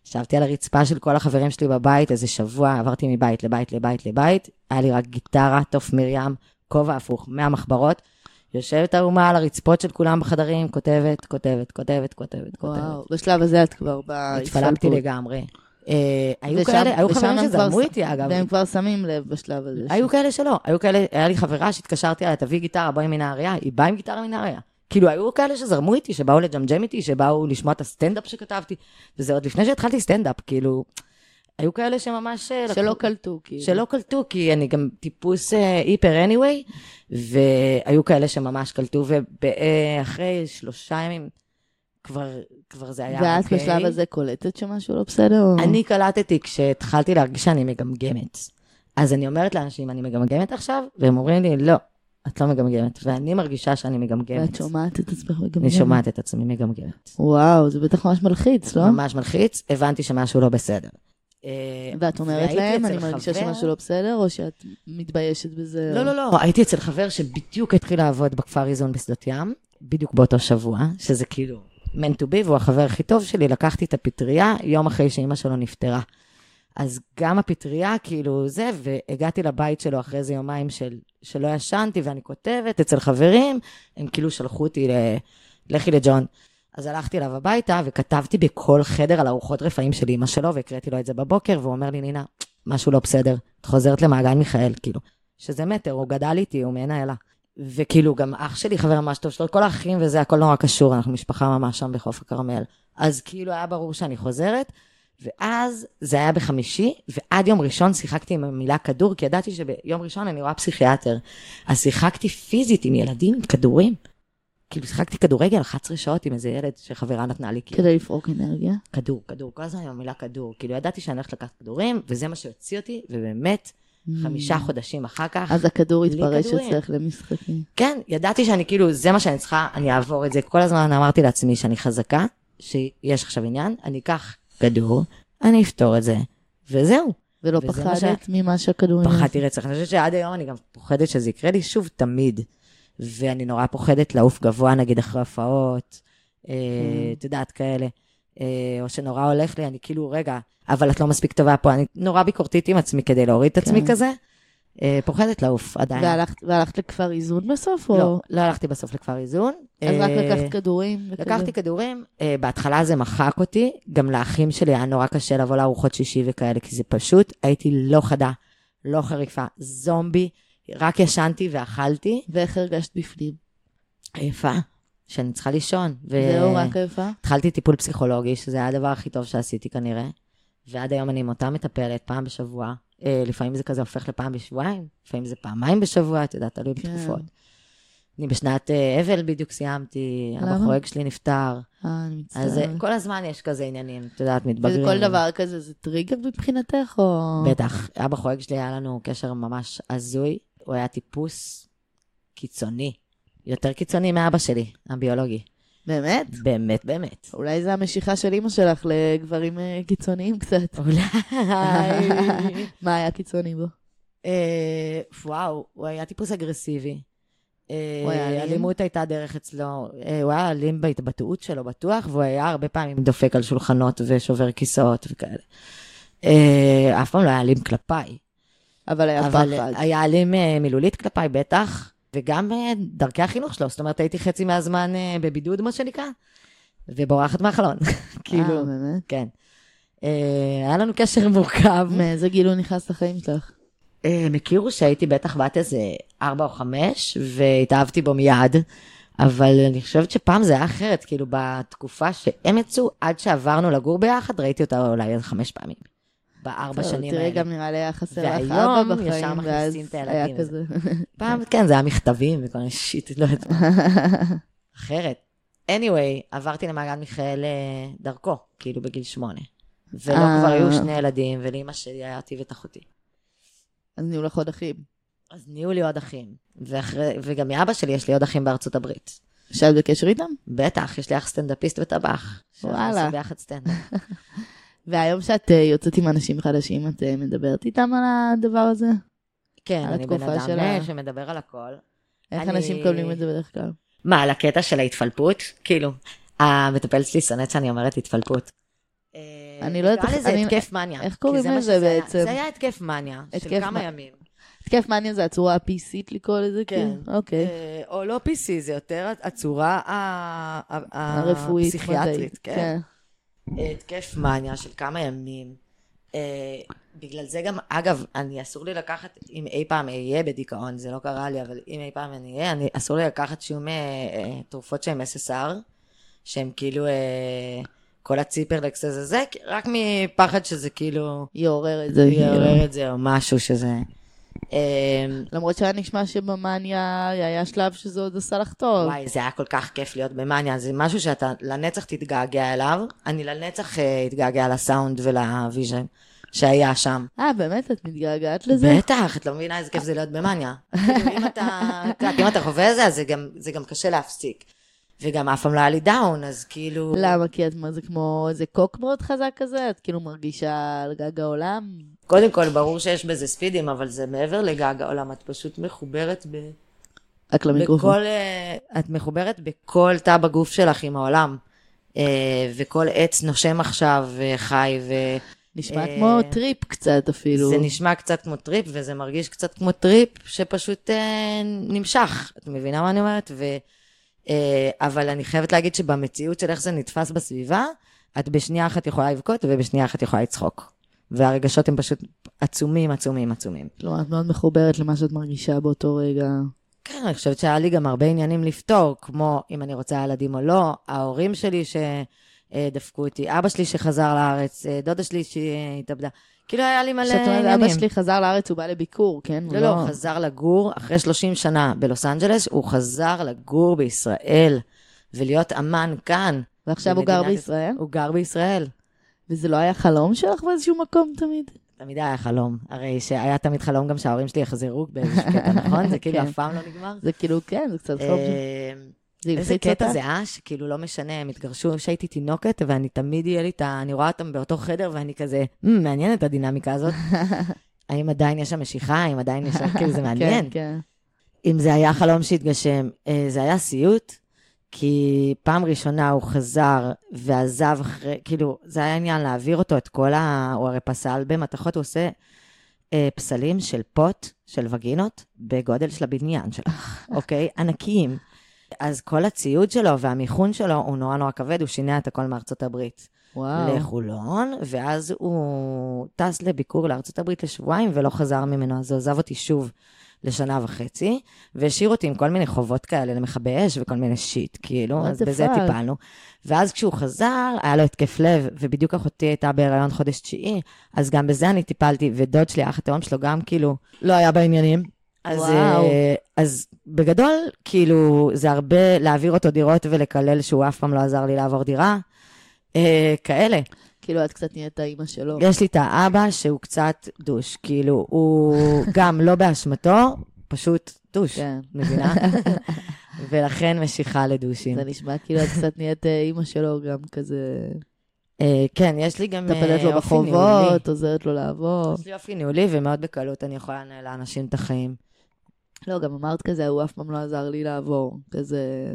ישבתי על הרצפה של כל החברים שלי בבית איזה שבוע, עברתי מבית לבית לבית לבית, היה לי רק גיטרה, תוף מרים, כובע הפוך, מהמחברות. יושבת האומה על הרצפות של כולם בחדרים, כותבת, כותבת, כותבת, כותבת, כותבת. וואו. בשלב הזה את כבר בהתפלפות. התפלפתי לגמרי. אה, היו כאלה, היו חברים שזרמו איתי, אגב. והם כבר שמים לב בשלב הזה. היו כאלה שלא, היו כאלה, היה לי חברה שהתקשרתי אליה, תביאי גיטרה, בואי מנהריה, היא באה עם גיטרה מנהריה. כאילו, היו כאלה שזרמו איתי, שבאו לג'מג'ם איתי, שבאו לשמוע את הסטנדאפ שכתבתי, וזה עוד לפני שהתחלתי סטנדאפ, כאילו, היו כאלה שממש... אה, שלא קלטו, כאילו. שלא קלטו, כי אני גם טיפוס אה, היפר anyway, והיו כאלה שממש קלטו, ואחרי שלושה ימים, כבר, כבר זה היה ואת אוקיי. בשלב הזה קולטת שמשהו לא בסדר? או- אני קלטתי כשהתחלתי להרגיש שאני מגמגמת. אז אני אומרת לאנשים, אני מגמגמת עכשיו? והם אומרים לי, לא, את לא מגמגמת. ואני מרגישה שאני מגמגמת. ואת שומעת את עצמך מגמגמת? אני שומעת את עצמי מגמגמת. וואו, זה בטח ממש מלחיץ, לא? ממש מלחיץ, הבנתי שמשהו לא בסדר. אה, ואת אומרת להם, אני מרגישה חבר- שמשהו לא בסדר, או שאת מתביישת בזה? לא, לא, לא. הייתי אצל חבר שבדיוק התחיל לעבוד בכפר איזון בשדות ים, בדיוק באותו שבוע, שזה כאילו meant to be, והוא החבר הכי טוב שלי, לקחתי את הפטריה יום אחרי שאימא שלו נפטרה. אז גם הפטריה, כאילו זה, והגעתי לבית שלו אחרי איזה יומיים של, שלא ישנתי, ואני כותבת אצל חברים, הם כאילו שלחו אותי ל... לכי לג'ון. אז הלכתי אליו הביתה וכתבתי בכל חדר על ארוחות רפאים של אימא שלו, והקראתי לו את זה בבוקר, והוא אומר לי, נינה, משהו לא בסדר, את חוזרת למעגל מיכאל, כאילו. שזה מטר, הוא גדל איתי, הוא מעין איילה. וכאילו, גם אח שלי חבר ממש טוב שלו, כל האחים וזה, הכל נורא קשור, אנחנו משפחה ממש שם בחוף הכרמל. אז כאילו היה ברור שאני חוזרת, ואז זה היה בחמישי, ועד יום ראשון שיחקתי עם המילה כדור, כי ידעתי שביום ראשון אני רואה פסיכיאטר. אז שיחקתי פיזית עם ילדים עם כדורים. כאילו, שיחקתי כדורגל 11 שעות עם איזה ילד שחברה נתנה לי, כאילו, כדי לפרוק אנרגיה? כדור, כדור, כל הזמן עם המילה כדור. כאילו, ידעתי שאני הולכת לקחת כדורים, וזה מה שהוציא אותי, ובאמת, חמישה חודשים אחר כך, Mm. אז הכדור התפרש. אצלך למשחקים. כן, ידעתי שאני כאילו, זה מה שאני צריכה, אני אעבור את זה. כל הזמן אמרתי לעצמי שאני חזקה, שיש עכשיו עניין, אני אקח כדור, אני אפתור את זה, וזהו. ולא פחדת ממה שהכדורים... פחדתי רצח. אני חושבת שעד היום אני גם פוחדת שזה יקרה לי שוב תמיד. ואני נורא פוחדת לעוף גבוה, נגיד, אחרי הופעות, אה, את יודעת, כאלה. אה, או שנורא הולך לי, אני כאילו, רגע, אבל את לא מספיק טובה פה, אני נורא ביקורתית עם עצמי כדי להוריד את עצמי כן. כזה. אה, פוחדת לעוף עדיין. והלכת- והלכת לכפר איזון בסוף? או- לא, לא הלכתי בסוף לכפר איזון. אז רק אה, לקחת כדורים? וכזה? לקחתי כדורים, אה, בהתחלה זה מחק אותי, גם לאחים שלי היה נורא קשה לבוא לארוחות שישי וכאלה, כי זה פשוט, הייתי לא חדה, לא חריפה, זומבי, רק ישנתי ואכלתי, ואיך הרגשת בפנים? עייפה, שאני צריכה לישון. זהו, רק איפה? התחלתי טיפול פסיכולוגי, שזה היה הדבר הכי טוב שעשיתי כנראה, ועד היום אני עם אותה מטפלת, פעם בשבוע, לפעמים זה כזה הופך לפעם בשבועיים, לפעמים זה פעמיים בשבוע, את יודעת, תלוי כן. בתקופות. אני בשנת אה, אבל בדיוק סיימתי, למה? הבחורג שלי נפטר. אה, אני מצטערת. אז אה, כל הזמן יש כזה עניינים, את יודעת, מתבגרים. כל דבר כזה, זה טריגר מבחינתך, או... בטח. אבא חורג שלי היה לנו קשר ממש הזוי. הוא היה טיפוס קיצוני. יותר קיצוני מאבא שלי, הביולוגי. באמת? באמת, באמת. אולי זה המשיכה של אימא שלך לגברים אה, קיצוניים קצת. אולי. <laughs> מה היה קיצוני בו? אה, וואו, הוא היה טיפוס אגרסיבי. אה, הוא היה אלים? אלימות הייתה דרך אצלו. הוא היה אלים בהתבטאות שלו, בטוח, והוא היה הרבה פעמים דופק על שולחנות ושובר כיסאות וכאלה. אף פעם לא היה אלים כלפיי. אבל היה פחד. היה אלים מילולית כלפיי, בטח, וגם אה, דרכי החינוך שלו. זאת אומרת, הייתי חצי מהזמן אה, בבידוד, מה שנקרא, ובורחת מהחלון. <laughs> כאילו, אה, באמת? כן. היה לנו קשר מורכב. מאיזה גיל הוא נכנס לחיים שלך? הם הכירו שהייתי בטח בת איזה ארבע או חמש, והתאהבתי בו מיד, אבל אני חושבת שפעם זה היה אחרת, כאילו בתקופה שהם יצאו, עד שעברנו לגור ביחד, ראיתי אותה אולי איזה חמש פעמים. בארבע שנים תראי, האלה. גם נראה לי היה חסר לך והיום אבא ישר בחיים, ואז מכניסים את הילדים. <laughs> פעם, כן, זה היה מכתבים וכל מיני shit, לא יודעת מה. <laughs> אחרת. anyway, עברתי למעגל מיכאל אה, דרכו, כאילו בגיל שמונה. ולא אה. כבר היו שני ילדים, ולאמא שלי היה אותי ואת אחותי. אז נהיו לך עוד אחים. אז נהיו לי עוד אחים. ואחרי, וגם מאבא שלי יש לי עוד אחים בארצות הברית. שאת בקשר איתם? בטח, יש לי אח סטנדאפיסט וטבח. וואלה. עושים ביחד סטנדאפ. <laughs> והיום שאת אה, יוצאת עם אנשים חדשים, את אה, מדברת איתם על הדבר הזה? כן, אני בן אדם של אה, שמדבר על הכל. איך אני- אנשים מקבלים את זה בדרך כלל? מה, על הקטע של ההתפלפות? כאילו, המטפלת שלי שונאת שאני אומרת התפלפות. אני לא יודעת נקרא איך- לזה אני- התקף מניה. איך קוראים לזה. בעצם? זה היה התקף מניה, של כמה ימים. התקף מניה זה הצורה ה-PCית לקרוא לזה? כן. כאילו? אוקיי. אה, או לא PC, זה יותר הצורה הרפואית. הפסיכיאטרית, מדעית, כן. התקף מניה של כמה ימים. אה, בגלל זה גם, אגב, אני אסור לי לקחת, אם אי פעם אהיה בדיכאון, זה לא קרה לי, אבל אם אי פעם אני אהיה, אני, אסור לי לקחת שום אה, אה, תרופות שהן SSR, שהן כאילו אה, כל הציפרלקס הזה, זה רק מפחד שזה כאילו יעורר את זה. יעורר את זה או משהו שזה... אה, למרות שהיה נשמע שבמאניה היה שלב שזה עוד עשה לך טוב. וואי, זה היה כל כך כיף להיות במאניה, זה משהו שאתה לנצח תתגעגע אליו. אני לנצח אה, אתגעגע לסאונד ול vision שהיה שם. אה, באמת? את מתגעגעת לזה? בטח, את לא מבינה איזה כיף זה להיות במאניה. כאילו, אם אתה, חווה את זה, אז זה גם, זה גם קשה להפסיק. וגם אף פעם לא היה לי down, אז כאילו... למה? כי את, מה זה כמו איזה קוק מאוד חזק כזה? את כאילו מרגישה על גג העולם? קודם כל, ברור שיש בזה ספידים, אבל זה מעבר לגג העולם, את פשוט מחוברת ב... רק למיקרופון. בכל, אה, את מחוברת בכל תא בגוף שלך עם העולם. אה, וכל עץ נושם עכשיו וחי, וזה נשמע אה, כמו טריפ קצת אפילו. נשמע קצת כמו טריפ, וזה מרגיש קצת כמו טריפ שפשוט נמשך. את מבינה מה אני אומרת? ו, אבל אני חייבת להגיד שבמציאות של איך זה נתפס בסביבה, את בשנייה אחת יכולה לבכות ובשנייה אחת יכולה לצחוק. והרגשות הם פשוט עצומים, עצומים, עצומים. כלומר, את מאוד מחוברת למה שאת מרגישה באותו רגע. כן, אני חושבת שהיה לי גם הרבה עניינים לפתור, כמו אם אני רוצה ילדים או לא, ההורים שלי שדפקו אותי, אבא שלי שחזר לארץ, אה, דודה שלי שהתאבדה. כאילו היה לי מלא כשאת אומרת, עניינים. אבא שלי חזר לארץ, הוא בא לביקור, כן? לא, לא, הוא חזר לגור אחרי 30 שנה בלוס אנג'לס, הוא חזר לגור בישראל ולהיות אמן כאן. ועכשיו הוא גר בישראל? הוא גר בישראל. וזה לא היה חלום שלך באיזשהו מקום תמיד? תמיד היה חלום. הרי שהיה תמיד חלום גם שההורים שלי יחזרו באיזשהו קטע, <laughs> נכון? זה כאילו כן. אף פעם לא נגמר. זה כאילו, כן, זה קצת חלום. אה, זה איזה קטע? זה אה, שכאילו לא משנה, הם התגרשו כשהייתי תינוקת, ואני תמיד יהיה לי את ה... אני רואה אותם באותו חדר, ואני כזה, "מ, מעניין את הדינמיקה הזאת. <laughs> האם עדיין יש שם משיכה, האם עדיין יש שם, כאילו זה <laughs> מעניין. כן, כן. אם זה היה חלום שהתגשם, אה, זה היה סיוט, כי פעם ראשונה הוא חזר ועזב אחרי, כאילו, זה היה עניין להעביר אותו את כל ה... הוא הרי פסל במתכות, הוא עושה אה, פסלים של פוט, של וגינות, בגודל של הבניין שלך, <laughs> אוקיי? ענקיים. אז כל הציוד שלו והמיכון שלו הוא נורא נורא כבד, הוא שינה את הכל מארצות הברית. וואו. לחולון, ואז הוא טס לביקור לארצות הברית לשבועיים ולא חזר ממנו, אז הוא עזב אותי שוב לשנה וחצי, והשאיר אותי עם כל מיני חובות כאלה למכבי אש וכל מיני שיט, כאילו, אז בזה fuck? טיפלנו. ואז כשהוא חזר, היה לו התקף לב, ובדיוק אחותי הייתה בהיריון חודש תשיעי, אז גם בזה אני טיפלתי, ודוד שלי, האח התאום שלו, גם כאילו לא היה בעניינים. אז, וואו. אה, אז בגדול, כאילו, זה הרבה להעביר אותו דירות ולקלל שהוא אף פעם לא עזר לי לעבור דירה. אה, כאלה. כאילו, את קצת נהיית האימא שלו. יש לי את האבא שהוא קצת דוש, כאילו, הוא <laughs> גם לא באשמתו, פשוט דוש, כן. מבינה? <laughs> ולכן משיכה לדושים. זה נשמע כאילו את קצת נהיית אה, אימא שלו, גם כזה... אה, כן, יש לי גם אה, מטפלת לו אופי ניהולי. בחובות, עוזרת לו לעבור. יש לי אופי ניהולי, ומאוד בקלות אני יכולה לנהל לאנשים את החיים. לא, גם אמרת כזה, הוא אף פעם לא עזר לי לעבור. כזה...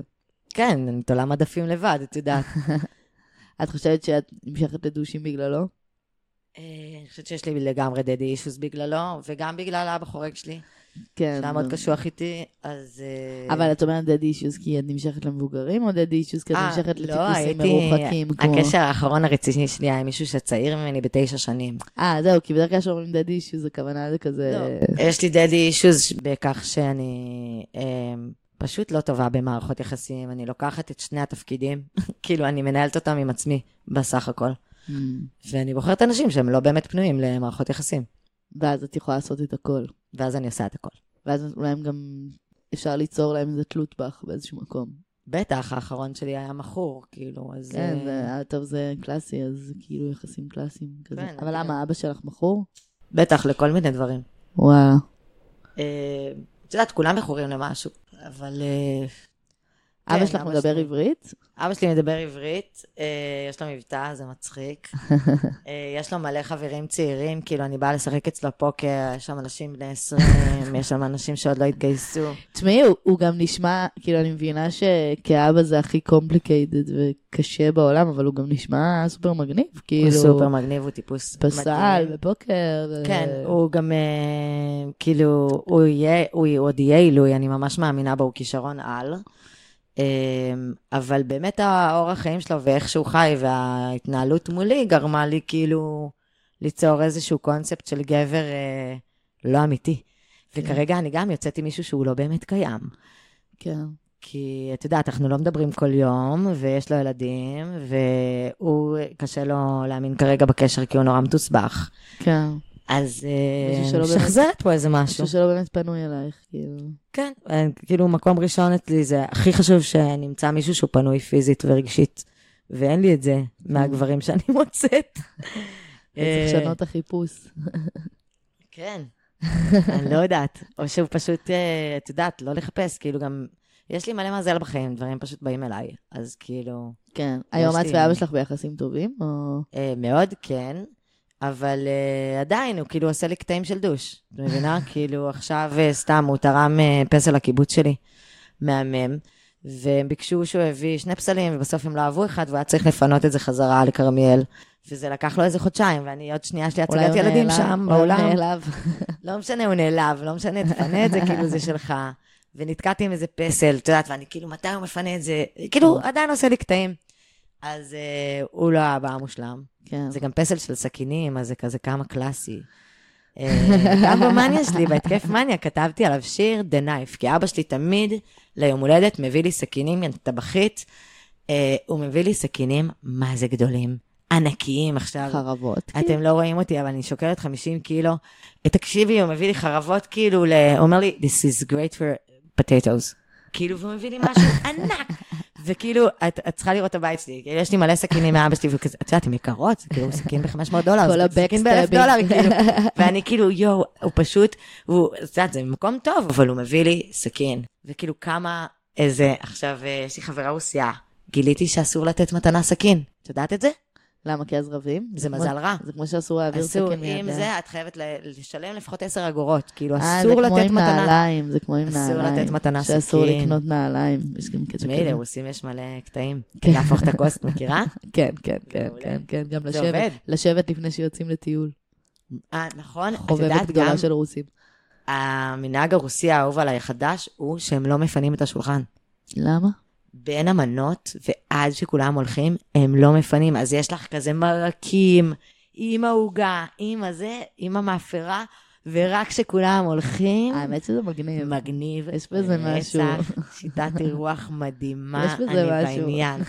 כן, אני תולה מדפים לבד, את יודעת. <laughs> את חושבת שאת נמשכת לדושים בגללו? אה, אני חושבת שיש לי לגמרי דדי אישוס בגללו, וגם בגלל האבא חורג שלי, כן. שהיה מאוד נו. קשוח איתי, אז... אה, אבל את אומרת דדי אישוז כי את נמשכת למבוגרים, או דדי אישוז כי את אה, נמשכת לא, לטיפוסים מרוחקים? כמו- הקשר האחרון הרציני שלי היה עם מישהו שצעיר ממני בתשע שנים. אה, זהו, כי בדרך כלל כשאומרים דדי אישוז, הכוונה זה כזה... יש לי דדי אישוז בכך שאני פשוט לא טובה במערכות יחסים, אני לוקחת את שני התפקידים, <laughs> כאילו, אני מנהלת אותם עם עצמי, בסך הכל. Hmm. ואני בוחרת אנשים שהם לא באמת פנויים למערכות יחסים. ואז את יכולה לעשות את הכל. ואז אני עושה את הכל. ואז אולי הם גם... אפשר ליצור להם איזה תלות בך באיזשהו מקום. בטח, האחרון שלי היה מכור, כאילו, אז... כן, אה, זה, אה, טוב, זה קלאסי, אז כאילו יחסים קלאסיים כזה. כן, אבל כן. למה, אבא שלך מכור? בטח, לכל מיני דברים. וואו. אה, את יודעת, כולם מכורים למשהו, אבל... אה, אבא כן, שלך מדבר. עברית? אבא שלי מדבר עברית, אה, יש לו מבטא, זה מצחיק. <laughs> אה, יש לו מלא חברים צעירים, כאילו, אני באה לשחק אצלו פוקר, יש שם אנשים בני 20, יש שם אנשים שעוד לא התגייסו. תשמעי, הוא, גם נשמע, כאילו, אני מבינה שכאבא זה הכי complicated וקשה בעולם, אבל הוא גם נשמע סופר מגניב, כאילו... הוא סופר מגניב, הוא טיפוס פסל, מדהים. בפוקר. כן, אה, הוא גם, אה, כאילו, הוא עוד יהיה עילוי, אני ממש מאמינה בו, הוא כישרון על. אה, אבל באמת האורח חיים שלו ואיך שהוא חי וההתנהלות מולי גרמה לי כאילו ליצור איזשהו קונספט של גבר אה, לא אמיתי. וכרגע אני גם יוצאת עם מישהו שהוא לא באמת קיים. כן. כי את יודעת, אנחנו לא מדברים כל יום, ויש לו ילדים, והוא, קשה לו להאמין כרגע בקשר כי הוא נורא מתוסבך. כן. אז מישהו אה, משחזרת פה איזה משהו. משהו שלא באמת פנוי אלייך, כאילו. כן, אה, כאילו מקום ראשון אצלי זה הכי חשוב שנמצא מישהו שהוא פנוי פיזית ורגשית, ואין לי את זה מהגברים שאני <laughs> מוצאת. צריך לשנות את החיפוש. <laughs> כן, אני לא יודעת. או שהוא פשוט, אה, את יודעת, לא לחפש, כאילו גם, יש לי מלא מזל בחיים, דברים פשוט באים אליי. אז כאילו, כן. היום את ואבא שלך ביחסים טובים, או... אה, מאוד כן, אבל אה, עדיין, הוא כאילו עושה לי קטעים של דוש. את מבינה? <laughs> כאילו, עכשיו אה, סתם, הוא תרם אה, פסל לקיבוץ שלי, מהמם, והם ביקשו שהוא הביא שני פסלים, ובסוף הם לא אהבו אחד, והוא היה צריך לפנות את זה חזרה לכרמיאל. וזה לקח לו איזה חודשיים, ואני עוד שנייה, יש לי אולי הצגת ילדים נעלב, שם אולי הוא בעולם. נעלב. <laughs> לא משנה, הוא נעלב, לא משנה, תפנה את זה, כאילו זה שלך. ונתקעתי עם איזה פסל, את יודעת, ואני כאילו, מתי הוא מפנה את זה? כאילו, עדיין עושה לי קטעים. אז אה, הוא לא האבא המושלם. כן. זה גם פסל של סכינים, אז זה כזה כמה קלאסי. אה, גם במאניה שלי, בהתקף מאניה, כתבתי עליו שיר The Knife, כי אבא שלי תמיד ליום הולדת מביא לי סכינים, טבחית, אה, הוא מביא לי סכינים, מה זה גדולים, ענקיים עכשיו. חרבות. אתם לא רואים אותי, אבל אני שוקלת 50 קילו. אה, תקשיבי, הוא מביא לי חרבות כאילו, ל... הוא אומר לי, This is great for potatoes. כאילו, והוא מביא לי משהו ענק. וכאילו, את, את צריכה לראות את הבית שלי, כאילו, יש לי מלא סכינים מאבא שלי, וכזה, את יודעת, הם יקרות, זה כאילו סכין ב-500 דולר, כל זה סכין ב-1000 הבקסטאבים. דולר, כאילו. ואני כאילו, יואו, הוא פשוט, הוא, את יודעת, זה מקום טוב, אבל הוא מביא לי סכין. וכאילו, כמה, איזה, עכשיו, אה, יש לי חברה רוסייה, גיליתי שאסור לתת מתנה סכין. את יודעת את זה? למה? כי אז רבים? זה מזל רע. זה כמו שאסור להעביר אסור, סכין מיד עם ליד. זה את חייבת לשלם לפחות 10 אגורות, כאילו אה, אסור זה כמו לתת עם מתנה. נעליים, זה כמו עם אסור נעליים. לתת מתנה שאסור סכין. לקנות נעליים. יש גם כזה תשמעי, כזה. לרוסים יש מלא קטעים. <laughs> כן. להפוך את הכוס, מכירה? <laughs> כן, כן, כן. כן, כן, גם לשבת. לשבת לפני שיוצאים לטיול. אה, נכון. חובבת גדולה של רוסים. המנהג הרוסי האהוב עליי החדש הוא שהם לא מפנים את השולחן. למה? בין המנות ועד שכולם הולכים, הם לא מפנים. אז יש לך כזה מרקים, עם העוגה, עם הזה, עם המאפרה, ורק כשכולם הולכים, האמת שזה מגניב. מגניב. יש בזה משהו. שיטת אירוח מדהימה, יש בזה אני משהו. בעניין.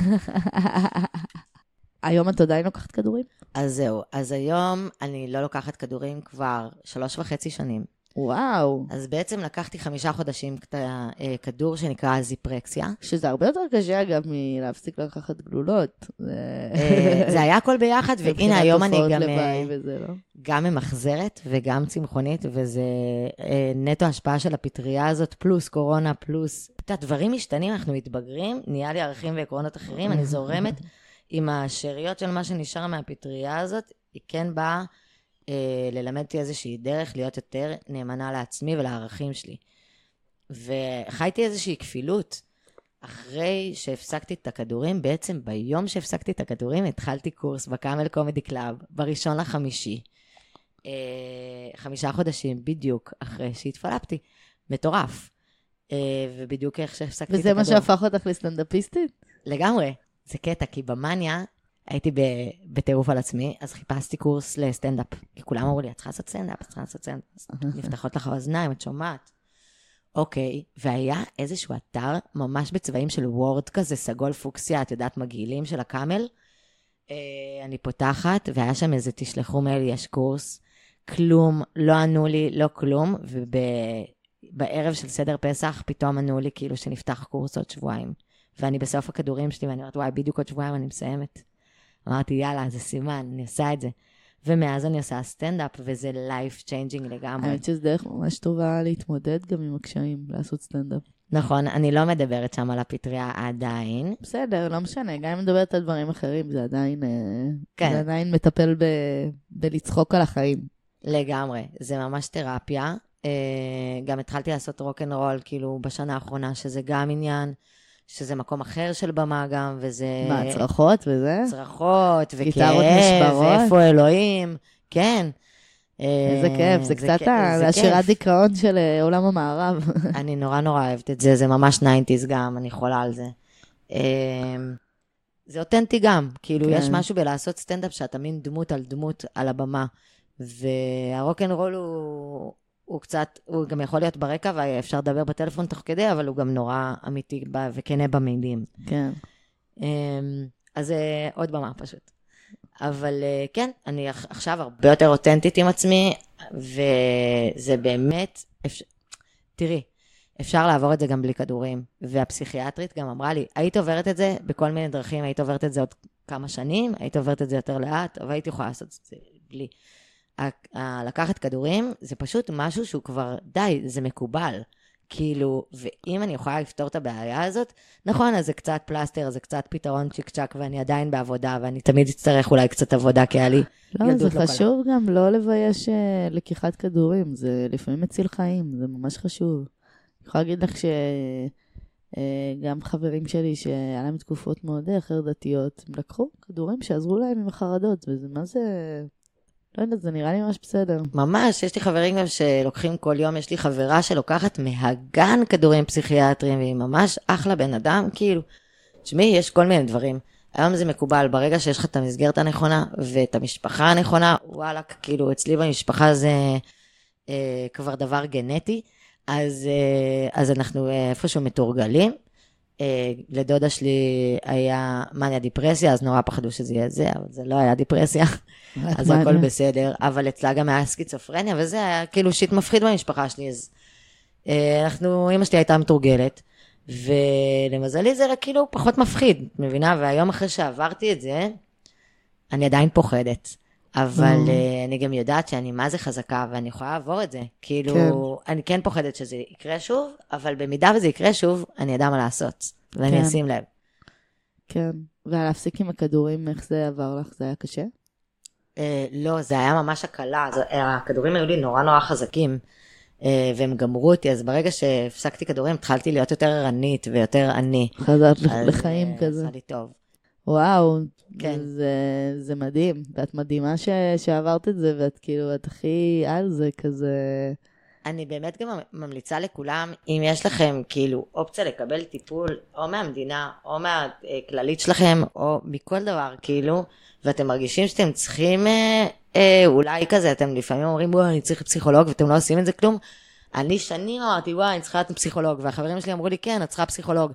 היום את עדיין לוקחת כדורים? אז זהו, אז היום אני לא לוקחת כדורים כבר שלוש וחצי שנים. וואו. אז בעצם לקחתי חמישה חודשים כת- אה, כדור שנקרא זיפרקסיה. שזה הרבה יותר קשה, אגב, מלהפסיק לקחת גלולות. זה- אה, היה הכל ביחד, והנה היום אני גם, אה, וזה, לא? גם ממחזרת וגם צמחונית, וזה אה, נטו השפעה של הפטריה הזאת, פלוס קורונה, פלוס... את הדברים משתנים, אנחנו מתבגרים, נהיה לי ערכים ועקרונות אחרים, אני זורמת עם השאריות של מה שנשאר מהפטריה הזאת, היא כן באה אה, ללמד אותי איזושהי דרך להיות יותר נאמנה לעצמי ולערכים שלי. וחייתי איזושהי כפילות. אחרי שהפסקתי את הכדורים, בעצם ביום שהפסקתי את הכדורים, התחלתי קורס בקאמל קומדי קלאב, בראשון לחמישי. אה, חמישה חודשים בדיוק אחרי שהתפלפתי. מטורף. אה, ובדיוק איך שהפסקתי את וזה הכדור. מה שהפך אותך לסטנדאפיסטית? לגמרי. זה קטע, כי במאניה הייתי בטירוף על עצמי, אז חיפשתי קורס לסטנדאפ. כי כולם אמרו לי, את צריכה לעשות סטנדאפ, את צריכה לעשות סטנדאפ. נפתחות לך האוזניים, את שומעת. אוקיי, והיה איזשהו אתר ממש בצבעים של וורד כזה, סגול פוקסיה, את יודעת, מגעילים של הקאמל. אה, אני פותחת, והיה שם איזה, תשלחו מייל, יש קורס. כלום, לא ענו לי, לא כלום, ובערב של סדר פסח פתאום ענו לי כאילו שנפתח קורס עוד שבועיים. ואני בסוף הכדורים שלי, ואני אומרת, וואי, בדיוק עוד שבועיים אני מסיימת. אמרתי, יאללה, זה סימן, אני עושה את זה. ומאז אני עושה סטנדאפ, וזה life changing לגמרי. האמת שזו דרך ממש טובה להתמודד גם עם הקשיים, לעשות סטנדאפ. נכון, אני לא מדברת שם על הפטריה עדיין. בסדר, לא משנה, גם אם מדברת על דברים אחרים, זה עדיין, אה, כן. זה עדיין מטפל ב, בלצחוק על החיים. לגמרי, זה ממש תרפיה. אה, גם התחלתי לעשות רוקנרול, כאילו, בשנה האחרונה, שזה גם עניין, שזה מקום אחר של במה גם, וזה... מה, צרחות וזה? צרחות, וכאב, גיטרות נשברות? ואיפה אלוהים, כן. איזה אה, כיף, זה קצת השירת. דיכאון של אה, עולם המערב. <laughs> אני נורא נורא אוהבת את זה, זה ממש 90's גם, אני חולה על זה. אה, זה אותנטי גם, כאילו, כן. יש משהו בלעשות סטנדאפ שאתה מין דמות על דמות על הבמה. והרוקנרול הוא, הוא קצת, הוא גם יכול להיות ברקע ואפשר לדבר בטלפון תוך כדי, אבל הוא גם נורא אמיתי וכנה במילים. כן. אמ, אז זה עוד במה פשוט. אבל אה, כן, אני עכ- עכשיו הרבה יותר אותנטית עם עצמי, וזה באמת, אפשר, תראי, אפשר לעבור את זה גם בלי כדורים. והפסיכיאטרית גם אמרה לי, היית עוברת את זה בכל מיני דרכים, היית עוברת את זה עוד כמה שנים, היית עוברת את זה יותר לאט, אבל הייתי יכולה לעשות את זה בלי. לקחת כדורים זה פשוט משהו שהוא כבר, די, זה מקובל. כאילו, ואם אני יכולה לפתור את הבעיה הזאת, נכון, אז זה קצת פלסטר, זה קצת פתרון צ'יק צ'אק, ואני עדיין בעבודה, ואני תמיד אצטרך אולי קצת עבודה, כי היה לי לא, ילדות זה לא קלה. חשוב גם לא לבייש אה, לקיחת כדורים, זה לפעמים מציל חיים, זה ממש חשוב. אני יכולה להגיד לך שגם חברים שלי שהיה להם תקופות מאוד אה, חרדתיות, הם לקחו כדורים שעזרו להם עם החרדות, וזה מה זה... לא יודעת, זה נראה לי ממש בסדר. ממש, יש לי חברים גם שלוקחים כל יום, יש לי חברה שלוקחת מהגן כדורים פסיכיאטריים, והיא ממש אחלה בן אדם, כאילו, תשמעי, יש כל מיני דברים. היום זה מקובל, ברגע שיש לך את המסגרת הנכונה ואת המשפחה הנכונה, וואלה, כאילו, אצלי במשפחה זה אה, כבר דבר גנטי, אז, אה, אז אנחנו אה, איפשהו מתורגלים. אה, לדודה שלי היה מניה דיפרסיה, אז נורא פחדו שזה יהיה זה, אבל זה לא היה דיפרסיה. <laughs> אז הכל בסדר, אבל אצלה גם היה סקיצופרניה, וזה היה כאילו שיט מפחיד במשפחה שלי, אז אה, אנחנו, אמא שלי הייתה מתורגלת, ולמזלי זה כאילו פחות מפחיד, מבינה? והיום אחרי שעברתי את זה, אני עדיין פוחדת. אבל Mm. אה, אני גם יודעת שאני מה זה חזקה, ואני יכולה לעבור את זה. כאילו, כן. אני כן פוחדת שזה יקרה שוב, אבל במידה וזה יקרה שוב, אני אדע מה לעשות, ואני כן. אשים לב. כן. ולהפסיק עם הכדורים, איך זה עבר לך? זה היה קשה? אה, לא, זה היה ממש הקלה, זה- הכדורים היו לי נורא נורא חזקים, אה, והם גמרו אותי, אז ברגע שהפסקתי כדורים, התחלתי להיות יותר ערנית ויותר אני. חזרת אז, לחיים אה, כזה. עשה לי טוב. וואו, כן. זה, זה מדהים. ואת מדהימה ש, שעברת את זה, ואת כאילו, את הכי על זה כזה. אני באמת גם ממליצה לכולם, אם יש לכם כאילו אופציה לקבל טיפול, או מהמדינה, או מהכללית שלכם, או מכל דבר, כאילו, ואתם מרגישים שאתם צריכים, אה, אה, אולי כזה, אתם לפעמים אומרים, וואי, אני צריך פסיכולוג, ואתם לא עושים את זה כלום. אני שנים אמרתי, וואי, אני צריכה להיות פסיכולוג, והחברים שלי אמרו לי, כן, את צריכה פסיכולוג.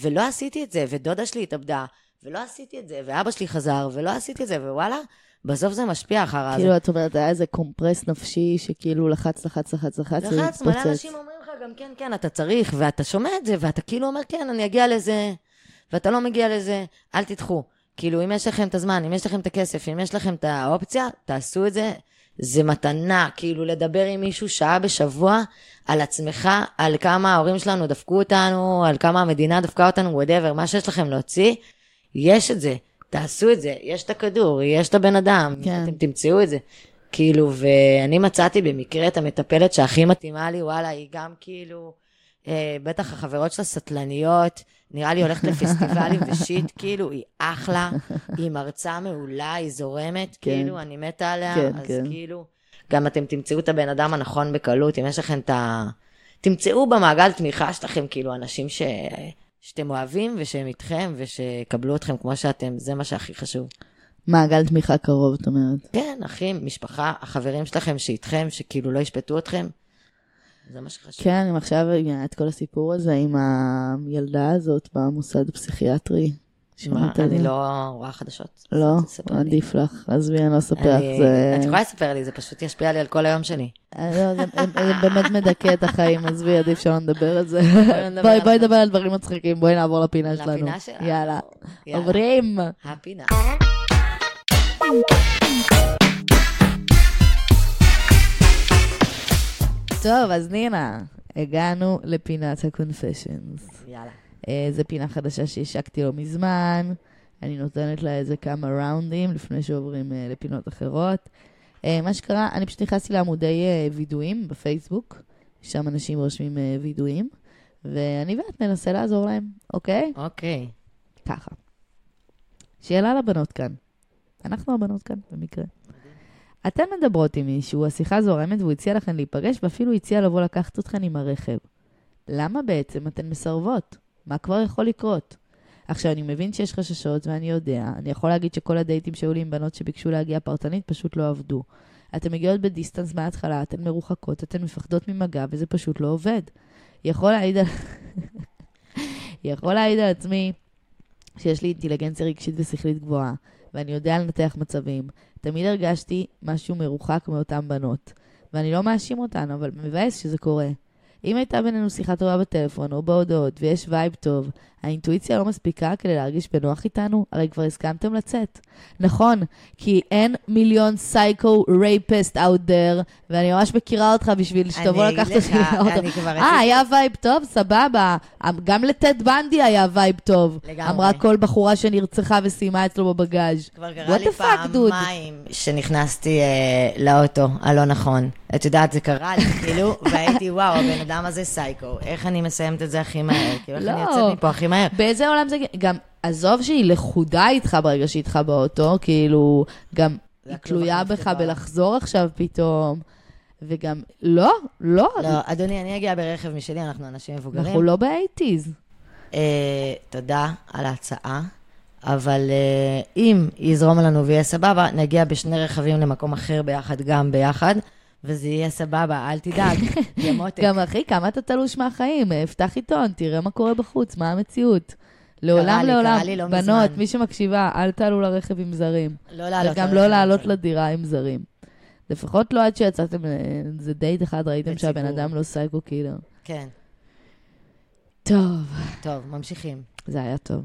ולא עשיתי את זה, ודודה שלי התאבדה, ולא עשיתי את זה, ואבא שלי חזר, ולא עשיתי את זה, ווואלה, בסוף זה משפיע אחר כאילו, את אומרת, היה איזה קומפרס נפשי שכאילו לחץ, לחץ, לחץ, לחץ, זה לחץ, מלא אנשים אומרים לך גם כן, כן, אתה צריך, ואתה שומע את זה, ואתה כאילו אומר, כן, אני אגיע לזה, ואתה לא מגיע לזה, אל תדחו. כאילו, אם יש לכם את הזמן, אם יש לכם את הכסף, אם יש לכם את האופציה, תעשו את זה. זה מתנה, כאילו, לדבר עם מישהו שעה בשבוע על עצמך, על כמה ההורים שלנו דפקו אותנו, על כמה המדינה דפקה אותנו, וואטאבר, מה שיש לכם להוציא, יש את זה. תעשו את זה, יש את הכדור, יש את הבן אדם, כן. אתם תמצאו את זה. כאילו, ואני מצאתי במקרה את המטפלת שהכי מתאימה לי, וואלה, היא גם כאילו, אה, בטח החברות שלה סטלניות, נראה לי הולכת לפסטיבלים <laughs> ושיט, כאילו, היא אחלה, היא מרצה מעולה, היא זורמת, כן. כאילו, אני מתה עליה, כן, אז כן. כאילו, גם אתם תמצאו את הבן אדם הנכון בקלות, אם יש לכם את ה... תמצאו במעגל תמיכה שלכם, כאילו, אנשים ש... שאתם אוהבים ושהם איתכם ושיקבלו אתכם כמו שאתם, זה מה שהכי חשוב. מעגל תמיכה קרוב, את אומרת. כן, אחים, משפחה, החברים שלכם שאיתכם, שכאילו לא ישפטו אתכם. זה מה שחשוב. כן, אם עכשיו היה את כל הסיפור הזה עם הילדה הזאת במוסד הפסיכיאטרי. על אני? לא רואה חדשות. לא. עדיף לך. עזבי, אני לא אספר לך. את יכולה לספר לי, זה פשוט ישפיע לי על כל היום שלי. אה, לא, זה באמת מדכא את החיים, עזבי, עדיף שלא נדבר על זה. בואי. נדבר על דברים מצחיקים, בואי נעבור לפינה שלנו. לפינה שלנו. יאללה. עוברים. הפינה. טוב, אז נינה, הגענו לפינת ה-confessions. יאללה. אה, זו פינה חדשה שהשקתי לא מזמן. אני נותנת לה איזה כמה ראונדים לפני שעוברים אה, לפינות אחרות. אה, מה שקרה, אני פשוט נכנסתי לעמודי וידויים בפייסבוק, שם אנשים רושמים וידויים, ואני ואת ננסה לעזור להם, אוקיי? אוקיי. ככה. שאלה לבנות כאן. אנחנו הבנות כאן, במקרה. אתן מדברות עם מישהו, השיחה זורמת והוא הציע לכן להיפגש, ואפילו הציע לבוא לקחת אתכן עם הרכב. למה בעצם אתן מסרבות? מה כבר יכול לקרות? עכשיו, אני מבין שיש חששות, ואני יודע. אני יכול להגיד שכל הדייטים שהיו לי עם בנות שביקשו להגיע פרטנית פשוט לא עבדו. אתן מגיעות בדיסטנס מההתחלה, אתן מרוחקות, אתן מפחדות ממגע, וזה פשוט לא עובד. יכול להעיד על... <laughs> יכול להעיד על עצמי שיש לי אינטליגנציה רגשית ושכלית גבוהה, ואני יודע לנתח מצבים. תמיד הרגשתי משהו מרוחק מאותן בנות. ואני לא מאשים אותן, אבל מבאס שזה קורה. אם הייתה בינינו שיחה טובה בטלפון או בהודעות ויש וייב טוב, האינטואיציה לא מספיקה כדי להרגיש בנוח איתנו? הרי כבר הסכמתם לצאת. נכון, כי אין מיליון psycho rapist out there, ואני ממש מכירה אותך בשביל שתבוא לקחת אותי לך, לאוטו. אני כבר אה, היה וייב טוב? סבבה. גם לטד בנדי היה וייב טוב. לגמרי. אמרה כל בחורה שנרצחה וסיימה אצלו בבגאז'. כבר קרה לי? פעמיים שנכנסתי אה, לאוטו הלא נכון. את יודעת, זה קרה לי, כאילו, והייתי, וואו, הבן אדם הזה סייקו. איך אני מסיימת את זה הכי מהר? <laughs> כאילו, איך אני לא. יוצאת מפה הכי מהר? באיזה עולם זה... גם, עזוב שהיא לכודה איתך ברגע שהיא איתך באוטו, כאילו, גם היא תלויה בך. בלחזור עכשיו פתאום. וגם, לא, לא, לא, אדוני, אני אגיע ברכב משלי, אנחנו אנשים מבוגרים. אנחנו לא באייטיז. אה, תודה על ההצעה, אבל אה, אם יזרום לנו ויהיה סבבה, נגיע בשני רכבים למקום אחר ביחד, גם ביחד, וזה יהיה סבבה, אל תדאג, <laughs> יהיה מותק. גם אחי, כמה אתה תלוש מהחיים? פתח עיתון, תראה מה קורה בחוץ, מה המציאות. לעולם, לי, לעולם, לי לא בנות, מזמן. מי שמקשיבה, אל תעלו לרכב עם זרים. לא לעלות. וגם לא לעלות. לדירה עם זרים. לפחות לא עד שיצאתם, אה, זה דייט אחד, ראיתם בציבור. שהבן אדם לא psycho killer. כן, טוב, טוב, ממשיכים. זה היה טוב.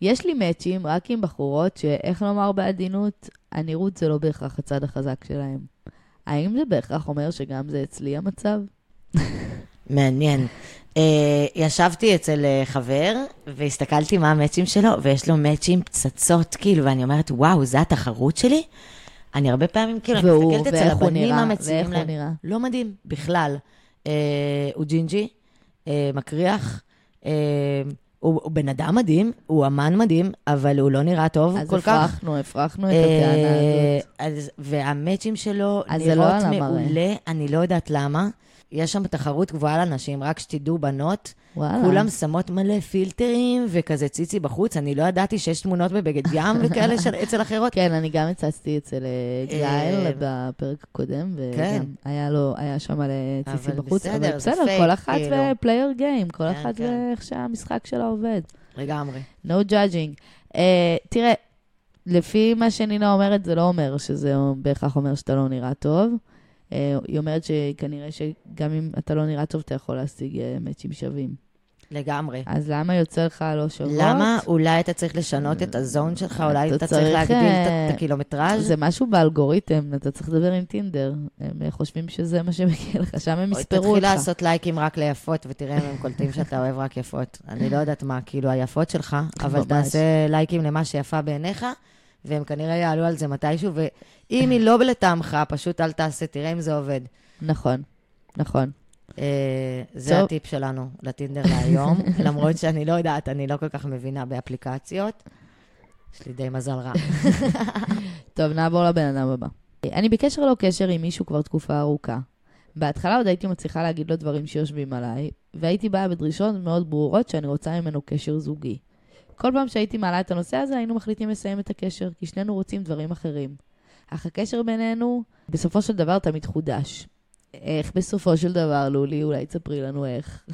יש לי מאצ'ים רק עם בחורות שאיך לומר בעדינות, הנראות זה לא בהכרח הצד החזק שלהם. האם זה בהכרח אומר שגם זה אצלי המצב? מעניין. Uh, ישבתי אצל uh, חבר, והסתכלתי מה המאצ'ים שלו, ויש לו מאצ'ים פצצות, כאילו, ואני אומרת, וואו, זה התחרות שלי? אני הרבה פעמים, כאילו, אני והוא, מסתכלת אצל הבנים המציעים ואיך הוא להם. נראה. לא מדהים, בכלל. Uh, הוא ג'ינג'י, uh, מקריח, uh, הוא, הוא בן אדם מדהים, הוא אמן מדהים, אבל הוא לא נראה טוב אז כל כך. הפרחנו, הפרחנו את הטענה אה, הזאת. אז, והמאצ'ים שלו אז לא נראות המראה. מעולה, אני לא יודעת למה. יש שם תחרות גבוהה לנשים, רק שתדעו, בנות, וואלה. כולם שמות מלא פילטרים וכזה ציצי בחוץ, אני לא ידעתי שיש תמונות בבגד ים <laughs> וכאלה של, אצל אחרות. כן, אני גם הצצתי אצל אה, גייל אה, בפרק הקודם, כן. וגם היה לו, היה שם מלא ציצי אבל בחוץ. בסדר, אבל בסדר, כל אחת כאילו. ופלייר גיים, כל כן, אחת כן. ואיך שהמשחק שלה עובד. לגמרי. No judging. Uh, תראה, לפי מה שנינה אומרת, זה לא אומר שזה בהכרח אומר שאתה לא נראה טוב. אה, היא אומרת שכנראה שגם אם אתה לא נראה טוב, אתה יכול להשיג אה, מאצ'ים שווים. לגמרי. אז למה יוצא לך לא שוות? למה? אולי אתה צריך לשנות את הזון שלך, אולי אתה אתה צריך צריך, להגדיל את ה- את הקילומטראז'. זה משהו באלגוריתם, אתה צריך לדבר עם טינדר. הם חושבים שזה מה שמגיע לך, שם הם או יספרו תתחיל אותך. לעשות לייקים רק ליפות, ותראה אם הם קולטים שאתה אוהב רק יפות. אני לא יודעת מה, כאילו, היפות שלך, אבל. תעשה לייקים למה שיפה בעיניך, והם כנראה יעלו על זה מתישהו, ואם היא לא לטעמך, פשוט אל תעשה, תראה אם זה עובד. נכון, נכון. אה, זה. הטיפ שלנו לטינדר להיום, <laughs> למרות שאני לא יודעת, אני לא כל כך מבינה באפליקציות. יש לי די מזל רע. <laughs> טוב, נעבור לבן אדם הבא. אני בקשר לא קשר עם מישהו כבר תקופה ארוכה. בהתחלה עוד הייתי מצליחה להגיד לו דברים שיושבים עליי, והייתי באה בדרישות מאוד ברורות שאני רוצה ממנו קשר זוגי. כל פעם שהייתי מעלה את הנושא הזה, היינו מחליטים לסיים את הקשר, כי שנינו רוצים דברים אחרים. אך הקשר בינינו, בסופו של דבר, תמיד חודש. איך בסופו של דבר, לולי? אולי תספרי לנו איך.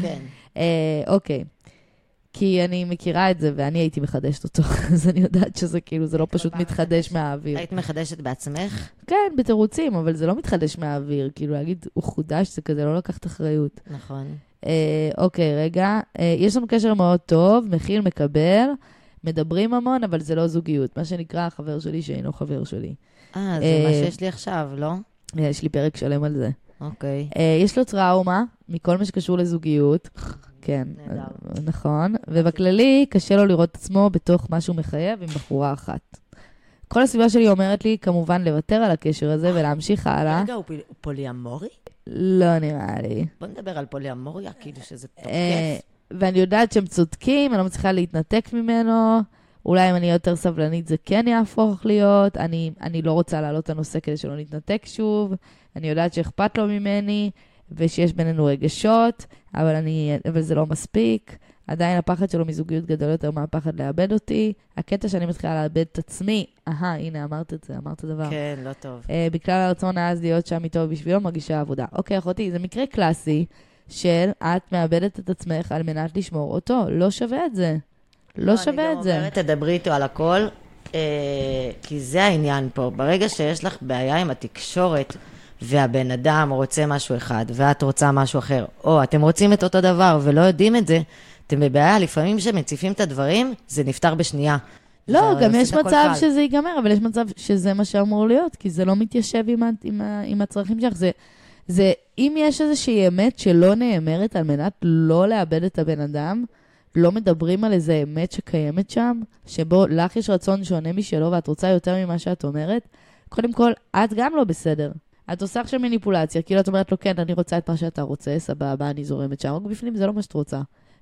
כן. <laughs> אה, אוקיי. כי אני מכירה את זה, ואני הייתי מחדשת אותו, <laughs> אז אני יודעת שזה כאילו, זה לא פשוט מתחדש. מהאוויר. היית מחדשת בעצמך? כן, בתירוצים, אבל זה לא מתחדש מהאוויר. כאילו, להגיד, הוא חודש, זה כזה לא לקחת אחריות. נכון. אה, אוקיי, רגע. אה, יש לנו קשר מאוד טוב, מכיל, מקבל, מדברים המון, אבל זה לא זוגיות. מה שנקרא, החבר שלי שאינו חבר שלי. אה, זה אה, מה שיש לי עכשיו, לא? אה, יש לי פרק שלם על זה. אוקיי. אה, יש לו טראומה מכל מה שקשור לזוגיות. כן, נהדר. נכון. ובכללי, קשה לו לראות את עצמו בתוך משהו מחייב עם בחורה אחת. כל הסביבה שלי אומרת לי, כמובן, לוותר על הקשר הזה ולהמשיך הלאה. רגע, הוא פול- פוליאמורי? לא נראה לי. בוא נדבר על פוליאמוריה, כאילו שזה אה, תוקף. ואני יודעת שהם צודקים, אני לא מצליחה להתנתק ממנו. אולי אם אני יותר סבלנית זה כן יהפוך להיות. אני, אני לא רוצה להעלות את הנושא כדי שלא נתנתק שוב. אני יודעת שאכפת לו ממני ושיש בינינו רגשות, אבל, אני, אבל זה לא מספיק. עדיין הפחד שלו מזוגיות גדול יותר מהפחד לאבד אותי. הקטע שאני מתחילה לאבד את עצמי, אהה, הנה, אמרת את זה, אמרת דבר. כן, לא טוב. אה, בגלל הרצון העז להיות שם איתו בשבילו, מרגישה עבודה. אוקיי, אחותי, זה מקרה קלאסי של את מאבדת את עצמך על מנת לשמור אותו. לא שווה את זה. לא שווה את אני זה. גם אומרת, תדברי איתו על הכל, אה, כי זה העניין פה. ברגע שיש לך בעיה עם התקשורת, והבן אדם רוצה משהו אחד, ואת רוצה משהו אחר, או אתם רוצים את אותו דבר ולא יודעים את זה, אתם בבעיה. לפעמים כשמציפים את הדברים, זה נפתר בשנייה. לא, גם יש מצב קל. שזה ייגמר, אבל יש מצב שזה מה שאמור להיות, כי זה לא מתיישב עם, ה- עם, ה- עם הצרכים שלך. זה, זה, אם יש איזושהי אמת שלא נאמרת על מנת לא לאבד את הבן אדם, לא מדברים על איזה אמת שקיימת שם, שבו לך יש רצון שונה משלו ואת רוצה יותר ממה שאת אומרת, קודם כל, את גם לא בסדר. את עושה עכשיו מניפולציה, כאילו את אומרת לו, כן, אני רוצה את מה שאתה רוצה, סבבה, אני זורמת שם, רק בפנים זה לא מה שאת רוצה.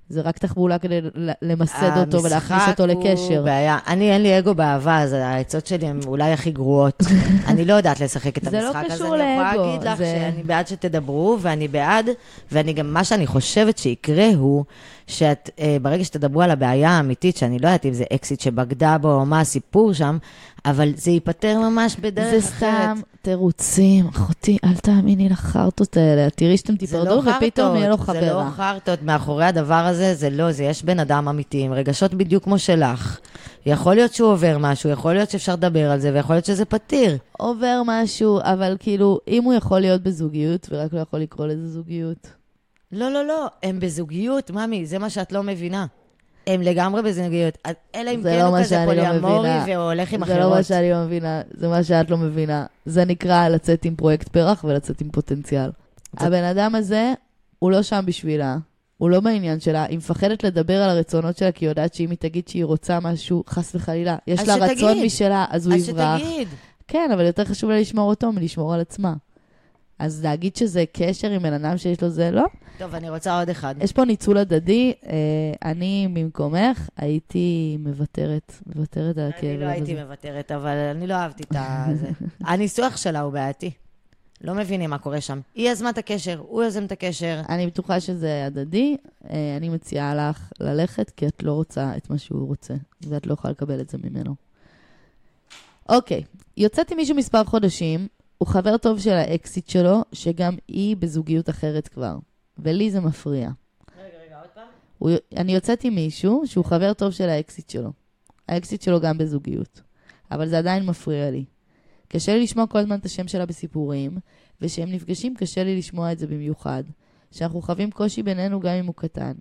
זה רק תחבולה כדי למסד אותו ולהכניס אותו המשחק הוא לקשר. בעיה. אני, אין לי אגו באהבה, אז העצות שלי הן אולי הכי גרועות. <laughs> אני לא יודעת לשחק את זה לא המשחק הזה. קשור אני יכולה לאגו, להגיד לך זה- שאני בעד שתדברו, ואני בעד, ואני גם, מה שאני חושבת שיקרה הוא, שאת, אה, ברגע שתדברו על הבעיה האמיתית, שאני לא יודעת אם זה אקסיט שבגדה בו או מה הסיפור שם, אבל זה ייפתר ממש בדרך זה אחרת. סתם תירוצים, אחותי, אל תאמיני לחרטות האלה. תראי שאתם זה לא תיפרדו ופתאום יהיה לו זה חברה. לא חרטות, מאחורי הדבר הזה, זה לא, זה יש בן אדם אמיתי, עם רגשות בדיוק כמו שלך. יכול להיות שהוא עובר משהו, יכול להיות שאפשר לדבר על זה, ויכול להיות שזה פתיר. עובר משהו, אבל כאילו, אם הוא יכול להיות בזוגיות, ורק לא יכול לקרוא לזה זוגיות. לא, לא, לא, הם בזוגיות, ממי, זה מה שאת לא מבינה. הם לגמרי בזוגיות. אז אלא אם כן לא הוא כזה לא פוליאמורי מבינה. והוא הולך עם זה לא מה אחרות. שאני לא מבינה, זה מה שאת לא מבינה. זה נקרא לצאת עם פרויקט פרח ולצאת עם פוטנציאל. זה- הבן אדם הזה, הוא לא שם בשבילה. הוא לא בעניין שלה, היא מפחדת לדבר על הרצונות שלה, כי היא יודעת שאם היא תגיד שהיא רוצה משהו, חס וחלילה, יש אז לה רצון שתגיד. משלה, אז הוא אז יברח. שתגיד. כן, אבל יותר חשוב לה לשמור אותו מלשמור על עצמה. אז להגיד שזה קשר עם בן אדם שיש לו זה, לא. טוב, אני רוצה עוד אחד. יש פה ניצול הדדי. אה, אני במקומך הייתי מוותרת, מוותרת על הכאב אני לא הייתי. מוותרת, אבל אני לא אהבתי את זה. <laughs> הניסוח שלה הוא בעייתי. לא מבינים מה קורה שם. היא יזמה את הקשר, הוא יזם את הקשר. אני בטוחה שזה הדדי. אה, אני מציעה לך ללכת, כי את לא רוצה את מה שהוא רוצה, ואת לא יכולה לקבל את זה ממנו. אוקיי, יוצאת עם מישהו מספר חודשים, הוא חבר טוב של האקסית שלו, שגם היא בזוגיות אחרת כבר, ולי זה מפריע. רגע, רגע, עוד פעם. הוא, אני יוצאת עם מישהו שהוא חבר טוב של האקסית שלו. האקסית שלו גם בזוגיות. אבל זה עדיין מפריע לי. קשה לי לשמוע כל הזמן את השם שלה בסיפורים, וכשהם נפגשים קשה לי לשמוע את זה במיוחד. שאנחנו חווים קושי בינינו גם אם הוא קטן.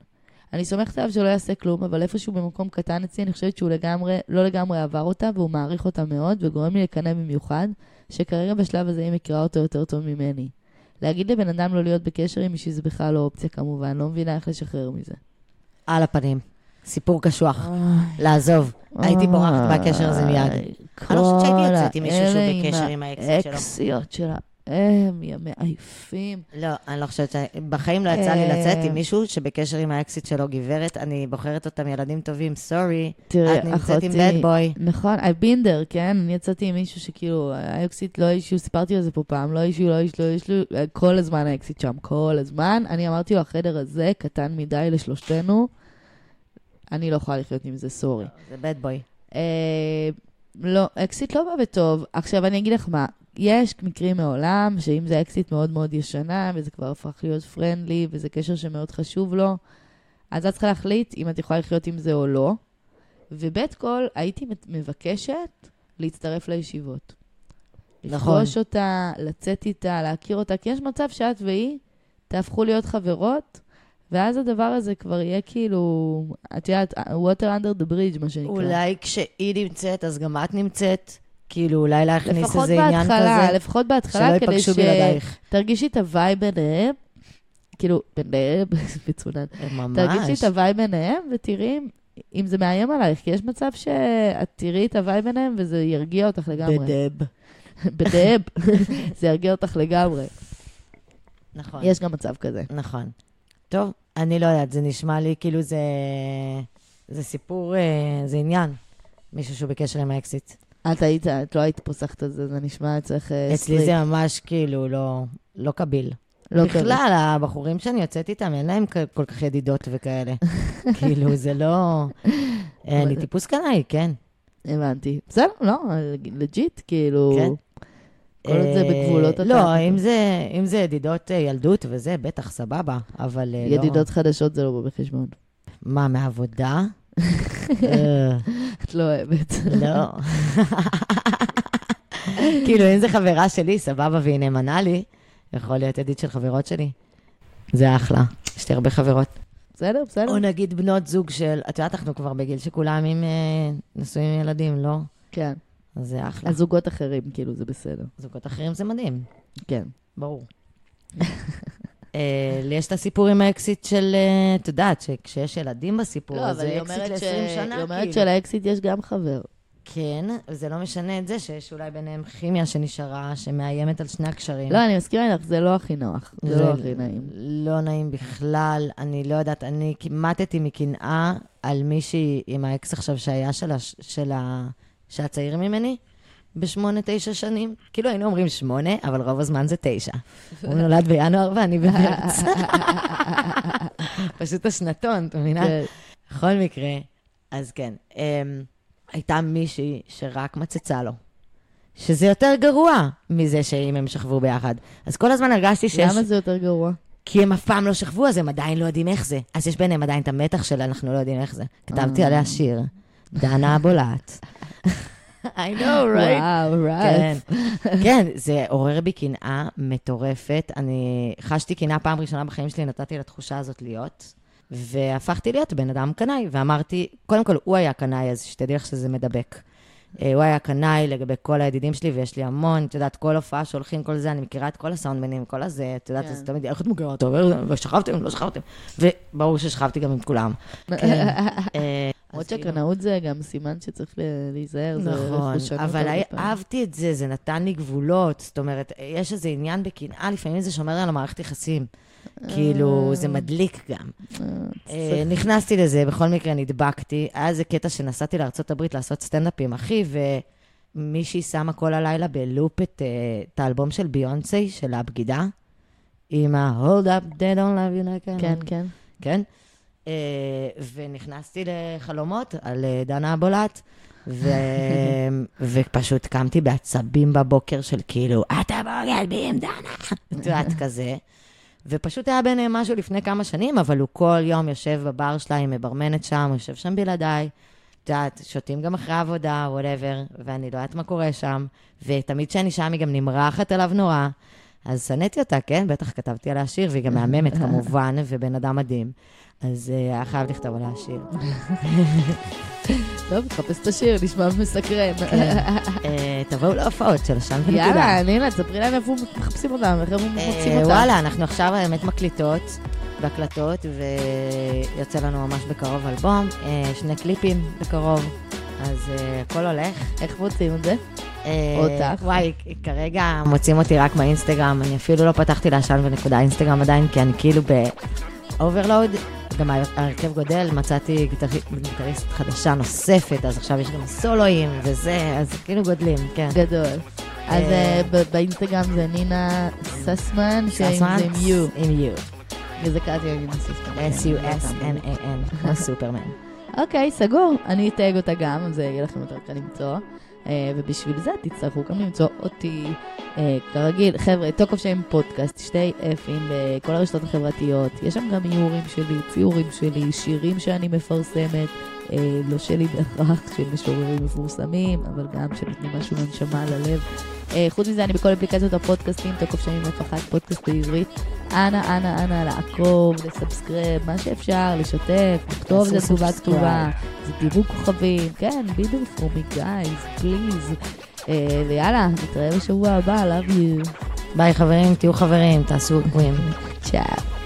אני סומכת עליו שלא יעשה כלום, אבל איפשהו במקום קטן אצלי, אני חושבת שהוא לגמרי, לא לגמרי עבר אותה, והוא מעריך אותה מאוד, וגורם לי לקנא במיוחד, שכרגע בשלב הזה היא מכירה אותו יותר טוב ממני. להגיד לבן אדם לא להיות בקשר עם מישהי זה בכלל לא אופציה כמובן, לא מבינה איך לשחרר מזה. על הפנים. סיפור קשוח. לעזוב. הייתי בורחת מהקשר הזה מיד. אני לא חושבת שהייתי יוצאת עם מישהו שהוא בקשר עם האקסיט שלו. הם ימי עייפים. לא, אני לא חושבת ש... בחיים לא יצא לי אה. לצאת עם מישהו שבקשר עם האקסיט שלו, גברת, אני בוחרת אותם ילדים טובים, סורי. תראי, את נמצאת עם bad boy. נכון, I've been there, כן? אני יצאתי עם מישהו שכאילו, האקסית לא issue, סיפרתי על זה פה פעם, לא אישו, לא אישו, לא אישו, כל הזמן האקסית שם, כל הזמן. אני אמרתי לו, החדר הזה קטן מדי לשלושתנו, אני לא יכולה לחיות עם זה, sorry. זה bad boy. אה, לא, אקסית לא בא בטוב. עכשיו, אני אגיד לך מה, יש מקרים מעולם, שאם זה אקסית מאוד מאוד ישנה, וזה כבר הפך להיות friendly, וזה קשר שמאוד חשוב לו, אז את צריכה להחליט אם את יכולה לחיות עם זה או לא. ובתכל'ס, הייתי מבקשת להצטרף לפגישות. נכון. לפגוש אותה, לצאת איתה, להכיר אותה, כי יש מצב שאת והיא תהפכו להיות חברות, ואז הדבר הזה כבר יהיה כאילו, את יודעת, water under the bridge, מה שנקרא. אולי כשהיא נמצאת, אז גם את נמצאת. כאילו, אולי להכניס לפחות איזה עניין בהתחלה, כזה, לפחות בהתחלה, כדי ייפגשו בלעדייך. שתרגישי את ה vibe ביניהם, כאילו, ביניהם, <laughs> מצונן. תרגישי ממש. את ה vibe ביניהם ותראי אם זה מאיים עלייך, כי יש מצב שאת תראי את ה vibe ביניהם וזה ירגיע אותך לגמרי. בדב. <laughs> בדב. <laughs> זה ירגיע אותך לגמרי. נכון. יש גם מצב כזה. נכון. טוב, אני לא יודעת, זה נשמע לי כאילו זה... זה סיפור, אה, זה עניין. מישהו שהוא בקשר עם האקסית. את היית, את לא היית פוסחת על זה, זה נשמע אצלך אה, אצלי. זה ממש כאילו לא, לא קביל. לא כזה. בכלל, הבחורים שאני יוצאת איתם, אין להם כל כך ידידות וכאלה. <laughs> כאילו, זה לא... אה, אני טיפוס קנאי, כן. הבנתי. בסדר, לא, לג'יט, כאילו... כן. כל עוד זה אה, בגבולות לא, הטעם. אם זה, אם זה ידידות ילדות וזה, בטח, סבבה, אבל לא... ידידות חדשות זה לא בא בחשבון. מה, מעבודה? אה, את לא אוהבת. לא. כאילו, אם זו חברה שלי, סבבה, והיא נאמנה לי, יכול להיות ידיד של חברות שלי. זה אחלה. יש לי הרבה חברות. בסדר, בסדר. או נגיד בנות זוג של, את יודעת, אנחנו כבר בגיל שכולם עם אה, נשואים עם ילדים, לא? כן. אז זה אחלה. אז זוגות אחרים, כאילו, זה בסדר. זוגות אחרים זה מדהים, כן. ברור. <laughs> אה, לי יש את הסיפור עם האקסיט של, אה, את יודעת, שכשיש ילדים בסיפור, לא, זה אקסיט אומרת ש- ל-20 שנה, היא אומרת כאילו. שלאקסיט יש גם חבר. כן, זה לא משנה את זה שיש אולי ביניהם כימיה שנשארה, שמאיימת על שני הקשרים. לא, אני מסכימה איתך, זה לא הכי נוח. זה לא הכי נעים. לא נעים בכלל, אני לא יודעת, אני מתתי מקנאה על מישהי עם האקס עכשיו שהיה של, הש, של, ה, של הצעיר ממני, בשמונה, תשע שנים. כאילו היינו אומרים שמונה, אבל רוב הזמן זה תשע. הוא נולד בינואר ואני במרץ. פשוט השנתון, את מבינה? כן. בכל מקרה, אז כן, um, הייתה מישהי שרק מצצה לו. שזה יותר גרוע מזה שאם הם שכבו ביחד. אז כל הזמן הרגשתי שיש... למה זה יותר גרוע? כי הם אף פעם לא שכבו, אז הם עדיין לא יודעים איך זה. אז יש ביניהם עדיין את המתח של אנחנו לא יודעים איך זה. כתבתי אה. עליה שיר, דנה הבולעת. <laughs> I know, right? וואו, כן, רייט. <laughs> כן, זה עורר בי קנאה מטורפת. אני חשתי קנאה פעם ראשונה בחיים שלי, נתתי לתחושה הזאת להיות, והפכתי להיות בן אדם קנאי, ואמרתי, קודם כל, הוא היה קנאי, אז שתדעי לך שזה מדבק. אה, הוא היה קנאי לגבי כל הידידים שלי, ויש לי המון, את יודעת, כל הופעה שהולכים, כל זה, אני מכירה את כל הסאונדמנים, כל הזה, את יודעת, כן. אז תמיד, איך את מכירה אותו? ושכבתם, לא שכבתם. וברור ששכבתי גם עם כולם. <laughs> כן. אה, למרות אז כאילו- שקנאות זה גם סימן שצריך להיזהר, זה נכון, רכושנות אבל היה- פעמים. אהבתי את זה, זה נתן לי גבולות. זאת אומרת, יש איזה עניין בקנאה, לפעמים זה שומר על המערכת יחסים. כאילו, זה מדליק גם. אה, אה, נכנסתי לזה, בכל מקרה נדבקתי. היה איזה קטע שנסעתי לארה"ב לעשות סטנדאפ עם אחי, ומישהי שמה כל הלילה בלופ את, אה, האלבום של ביונסי, של הבגידה, עם ה-hold up, they don't love you like כן. כן. כן? אה, ונכנסתי לחלומות על דנה הבולעת, ו... <laughs> ופשוט קמתי בעצבים בבוקר של כאילו, אתה בוגד בי עם דנה, את יודעת, כזה. ופשוט היה ביניהם משהו לפני כמה שנים, אבל הוא כל יום יושב בבר שלה עם מברמנת שם, הוא יושב שם בלעדיי, את יודעת, שותים גם אחרי העבודה, וואטאבר, ואני לא יודעת מה קורה שם, ותמיד כשאני שם היא גם נמרחת עליו נורא. אז שנאתי אותה, כן? בטח כתבתי עליה שיר, והיא גם מהממת <laughs> כמובן, ובן אדם מדהים. אז אה, היה חייב לכתוב עליה שיר. <laughs> טוב, תחפש את השיר, נשמע מסקרן. אה, תבואו להופעות של עשן ונקודה. יאללה, נינה, תספרי להם איפה מחפשים אותם, איך הם מוצאים אה, אותם. וואלה, אנחנו עכשיו באמת מקליטות והקלטות, ויוצא לנו ממש בקרוב אלבום, שני קליפים בקרוב, אז הכל הולך. איך מוצאים את זה? אה, אותך. וואי, כרגע מוצאים אותי רק באינסטגרם, אני אפילו לא פתחתי לעשן ונקודה אינסטגרם עדיין, כי אני כאילו ב overload, גם ההרכב גדל, מצאתי גיטרי- גיטריסטית חדשה נוספת, אז עכשיו יש גם סולואים וזה, אז כאילו גדלים, כן. גדול. אז אה, אה, באינסטגרם זה נינה ססמן? זה עם יו. עם יו. וזה קראתי לה נינה ססמן. S-U-S-M-A-N, כמו <laughs> סופרמן. אוקיי, סגור. אני אתייג אותה גם, אז יהיה לכם יותר קל למצוא. אה, ובשביל זה תצטרכו גם למצוא אותי. אה, כרגיל, חבר'ה, Talk Off Shame Podcast, שתי F-ים בכל הרשתות החברתיות. יש שם גם איורים שלי, ציורים שלי, שירים שאני מפרסמת. אה, לא שלי בהכרח, של משוררים מפורסמים, אבל גם שנותנים משהו לנשמה ללב. אה, חוץ מזה, אני בכל אפליקציות הפודקאסטים, שיים אף אחת, פודקאסט בעברית. אנא, אנא, אנא, לעקוב, לסאבסקרב, מה שאפשר, לשתף, לכתוב תעשו איזה תגובה subscribe. כתובה, זה דירוג כוכבים, כן, me guys, please. אה, ויאללה, נתראה בשבוע הבא, love you. ביי חברים, תהיו חברים, תעשו עוקבים. צ'או.